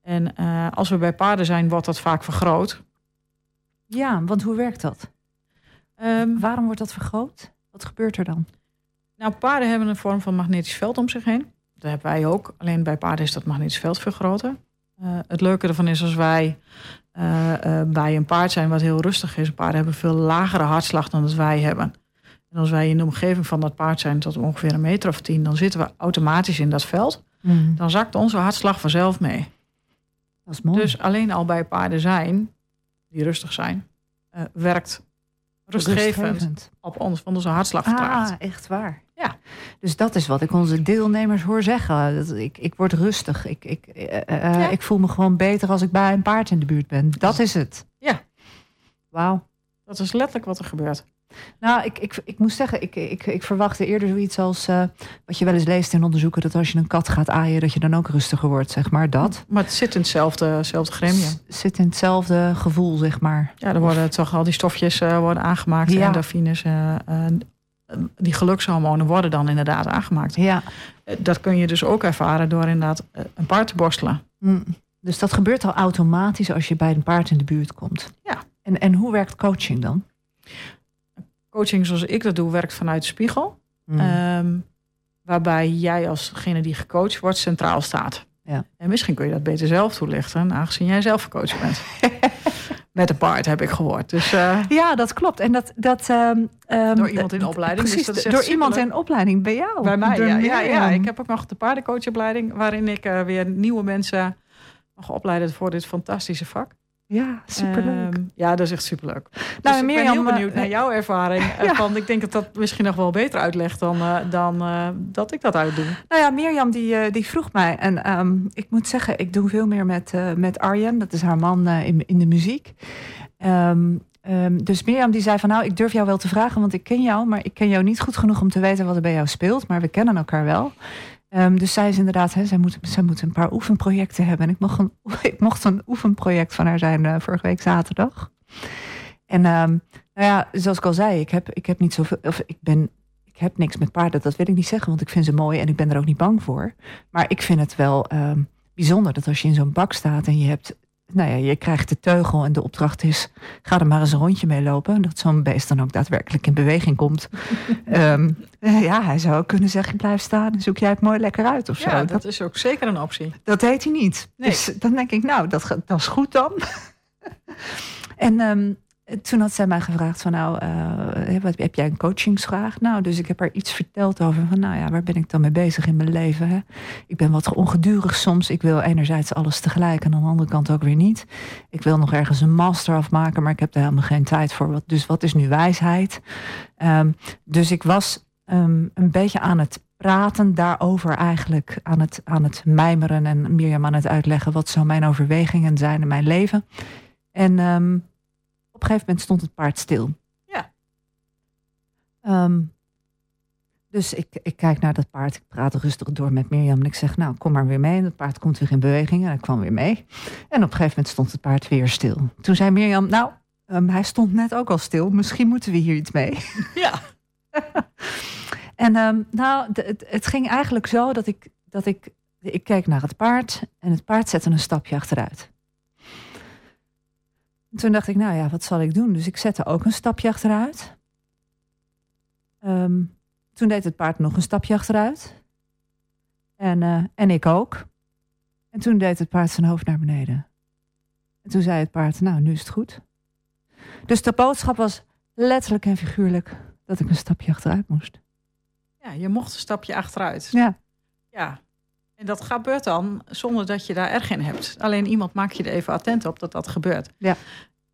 S3: En eh, als we bij paarden zijn, wordt dat vaak vergroot.
S2: Ja, want hoe werkt dat?
S3: Ehm,
S2: Waarom wordt dat vergroot? Wat gebeurt er dan?
S3: nou, paarden hebben een vorm van magnetisch veld om zich heen. Dat hebben wij ook. Alleen bij paarden is dat magnetisch veld veel groter. Eh, het leuke ervan is als wij eh, eh, bij een paard zijn wat heel rustig is. Paarden hebben veel lagere hartslag dan dat wij hebben. En als wij in de omgeving van dat paard zijn tot ongeveer een meter of tien, dan zitten we automatisch in dat veld. Dan zakt onze hartslag vanzelf mee.
S2: Dat is mooi.
S3: Dus alleen al bij paarden zijn, die rustig zijn, werkt rustgevend op ons, want onze hartslag vertraagt.
S2: Ah, echt waar.
S3: Ja.
S2: Dus dat is wat ik onze deelnemers hoor zeggen. Dat ik, ik word rustig. Ik, ik, eh, eh,
S3: Ja.
S2: ik voel me gewoon beter als ik bij een paard in de buurt ben. Dat is het.
S3: Ja.
S2: Wauw.
S3: Dat is letterlijk wat er gebeurt.
S2: Nou, ik, ik, ik moest zeggen, ik, ik, ik verwachtte eerder zoiets als eh, wat je wel eens leest in onderzoeken, dat als je een kat gaat aaien, dat je dan ook rustiger wordt, zeg maar. Dat
S3: Maar het zit in hetzelfde, hetzelfde gremium.
S2: S- zit in hetzelfde gevoel, zeg maar.
S3: Ja, er worden toch al die stofjes eh, worden aangemaakt.
S2: Ja.
S3: Endorfines. eh, eh, die gelukshormonen worden dan inderdaad aangemaakt.
S2: Ja.
S3: Eh, Dat kun je dus ook ervaren door inderdaad eh, een paard te borstelen.
S2: Mm. Dus dat gebeurt al automatisch als je bij een paard in de buurt komt.
S3: Ja.
S2: En, en hoe werkt coaching dan?
S3: Coaching zoals ik dat doe, werkt vanuit de spiegel.
S2: Mm.
S3: Ehm, waarbij jij als degene die gecoacht wordt centraal staat.
S2: Ja.
S3: En misschien kun je dat beter zelf toelichten, aangezien jij zelf gecoacht bent. Met een paard heb ik gehoord. Dus eh,
S2: Ja, dat klopt. En dat, dat, ehm, ehm,
S3: Door iemand in opleiding, dus
S2: Precies,
S3: echt
S2: door iemand in opleiding bij jou.
S3: bij mij, ja, ja, ja. Ik heb ook nog de paardencoachopleiding... waarin ik eh, weer nieuwe mensen mag opleiden voor dit fantastische vak.
S2: Ja, superleuk.
S3: Ehm, ja, dat is echt superleuk.
S2: Nou,
S3: dus ik
S2: Mirjam,
S3: ben heel
S2: eh,
S3: benieuwd naar jouw ervaring.
S2: Ja.
S3: Van, ik denk dat dat misschien nog wel beter uitlegt dan, eh, dan eh, dat ik dat uitdoe.
S2: Nou ja, Mirjam die, die vroeg mij. En ehm, ik moet zeggen, ik doe veel meer met, met Arjen. Dat is haar man in, in de muziek. Ehm, dus Mirjam die zei van nou, ik durf jou wel te vragen, want ik ken jou, maar ik ken jou niet goed genoeg om te weten wat er bij jou speelt. Maar we kennen elkaar wel. Ehm, dus zij is inderdaad, hè, zij, moet, zij moet een paar oefenprojecten hebben. En ik mocht een, ik mocht een oefenproject van haar zijn eh, vorige week zaterdag. En ehm, nou ja, zoals ik al zei, ik heb, ik heb niet zoveel, of ik ben, ik heb niks met paarden. Dat wil ik niet zeggen, want ik vind ze mooi en ik ben er ook niet bang voor. Maar ik vind het wel ehm, bijzonder dat als je in zo'n bak staat en je hebt, nou ja, je krijgt de teugel en de opdracht is, ga er maar eens een rondje mee lopen. Dat zo'n beest dan ook daadwerkelijk in beweging komt. Ehm, eh, ja, hij zou ook kunnen zeggen, blijf staan zoek jij het mooi lekker uit of zo.
S3: Ja,
S2: dat,
S3: dat is ook zeker een optie.
S2: dat deed hij niet.
S3: Nee.
S2: Dus dan denk ik, nou, dat, dat is goed dan. en ehm, toen had zij mij gevraagd van, nou, eh, heb jij een coachingsvraag? Nou, dus ik heb haar iets verteld over van, nou ja, waar ben ik dan mee bezig in mijn leven? Hè? Ik ben wat ongedurig soms. Ik wil enerzijds alles tegelijk en aan de andere kant ook weer niet. Ik wil nog ergens een master afmaken, maar ik heb daar helemaal geen tijd voor. Dus wat is nu wijsheid? Ehm, dus ik was ehm, een beetje aan het praten daarover eigenlijk. Aan het, aan het mijmeren en Mirjam aan het uitleggen... wat zo mijn overwegingen zijn in mijn leven. En ehm, een gegeven moment stond het paard stil.
S3: Ja.
S2: Ehm, dus ik, ik kijk naar dat paard. Ik praat rustig door met Mirjam. En ik zeg, nou, kom maar weer mee. En het paard komt weer in beweging. En hij kwam weer mee. En op een gegeven moment stond het paard weer stil. Toen zei Mirjam, nou, ehm, hij stond net ook al stil. Misschien moeten we hier iets mee.
S3: Ja.
S2: En ehm, nou, het, het ging eigenlijk zo dat ik, dat ik, ik keek naar het paard en het paard zette een stapje achteruit. En toen dacht ik, nou ja, wat zal ik doen? Dus ik zette ook een stapje achteruit. Ehm, toen deed het paard nog een stapje achteruit. En, eh, en ik ook. En toen deed het paard zijn hoofd naar beneden. En toen zei het paard, nou, nu is het goed. Dus de boodschap was letterlijk en figuurlijk dat ik een stapje achteruit moest.
S3: ja, je mocht een stapje achteruit.
S2: Ja.
S3: Ja. En dat gebeurt dan zonder dat je daar erg in hebt. Alleen iemand maakt je er even attent op dat dat gebeurt.
S2: Ja.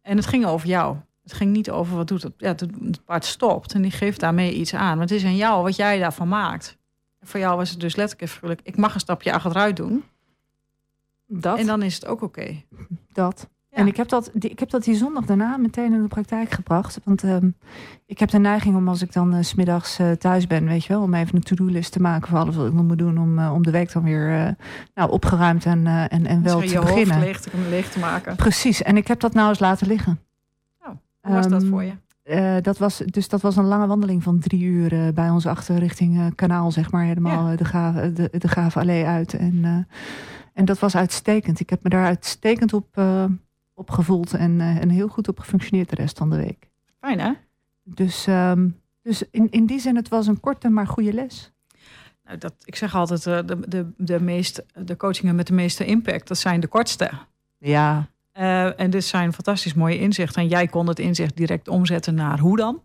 S3: En het ging over jou. Het ging niet over wat doet het. Ja, het, paard stopt en die geeft daarmee iets aan. Maar het is aan jou wat jij daarvan maakt. En voor jou was het dus letterlijk figuurlijk, ik mag een stapje achteruit doen.
S2: Dat.
S3: En dan is het ook oké.
S2: dat. En ik heb, dat, die, ik heb dat die zondag daarna meteen in de praktijk gebracht. Want ehm, ik heb de neiging om als ik dan eh, 's smiddags eh, thuis ben, weet je wel, om even een to-do-list te maken voor alles wat ik nog moet doen om, eh, om de week dan weer eh, nou, opgeruimd en, eh, en, en wel
S3: Dus
S2: te
S3: je
S2: beginnen.
S3: hoofd leeg te, leeg te maken.
S2: Precies. En ik heb dat nou eens laten liggen.
S3: Oh, Hoe was dat
S2: Ehm,
S3: voor je?
S2: Eh, dat was, dus dat was een lange wandeling van drie uur eh, bij ons achter richting eh, kanaal, zeg maar. Helemaal
S3: Ja.
S2: eh, de, gave, de, de Gave Allee uit. En, eh, en dat was uitstekend. Ik heb me daar uitstekend op, eh, op gevoeld en, eh, en heel goed op gefunctioneerd de rest van de week.
S3: Fijn hè?
S2: Dus, ehm, dus in, in die zin, het was een korte maar goede les.
S3: Nou, dat, ik zeg altijd, eh, de, de, de, meest, de coachingen met de meeste impact, dat zijn de kortste.
S2: Ja,
S3: Eh, en dit zijn fantastisch mooie inzichten. En jij kon het inzicht direct omzetten naar hoe dan.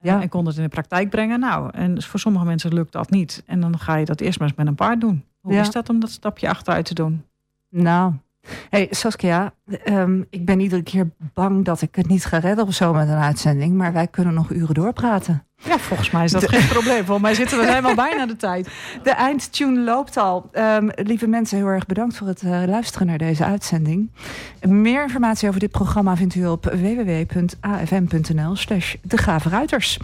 S2: Ja.
S3: En kon het in de praktijk brengen. Nou, en voor sommige mensen lukt dat niet. En dan ga je dat eerst maar eens met een paard doen. Hoe
S2: Ja.
S3: is dat om dat stapje achteruit te doen?
S2: nou, Hey Saskia, ehm, ik ben iedere keer bang dat ik het niet ga redden of zo met een uitzending. Maar wij kunnen nog uren doorpraten.
S3: Ja, volgens mij is dat geen probleem. Volgens mij zitten we helemaal bijna de tijd.
S2: De eindtune loopt al. Ehm, lieve mensen, heel erg bedankt voor het eh, luisteren naar deze uitzending. Meer informatie over dit programma vindt u op www.afm.nl slash de.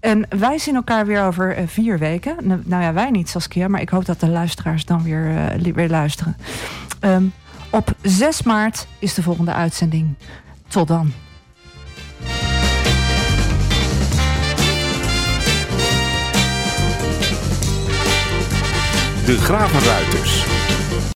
S2: En wij zien elkaar weer over eh, vier weken. Nou, nou ja, wij niet Saskia, maar ik hoop dat de luisteraars dan weer, eh, weer luisteren. Ehm, op 6 maart is de volgende uitzending. Tot dan.
S5: De Gravenruiters.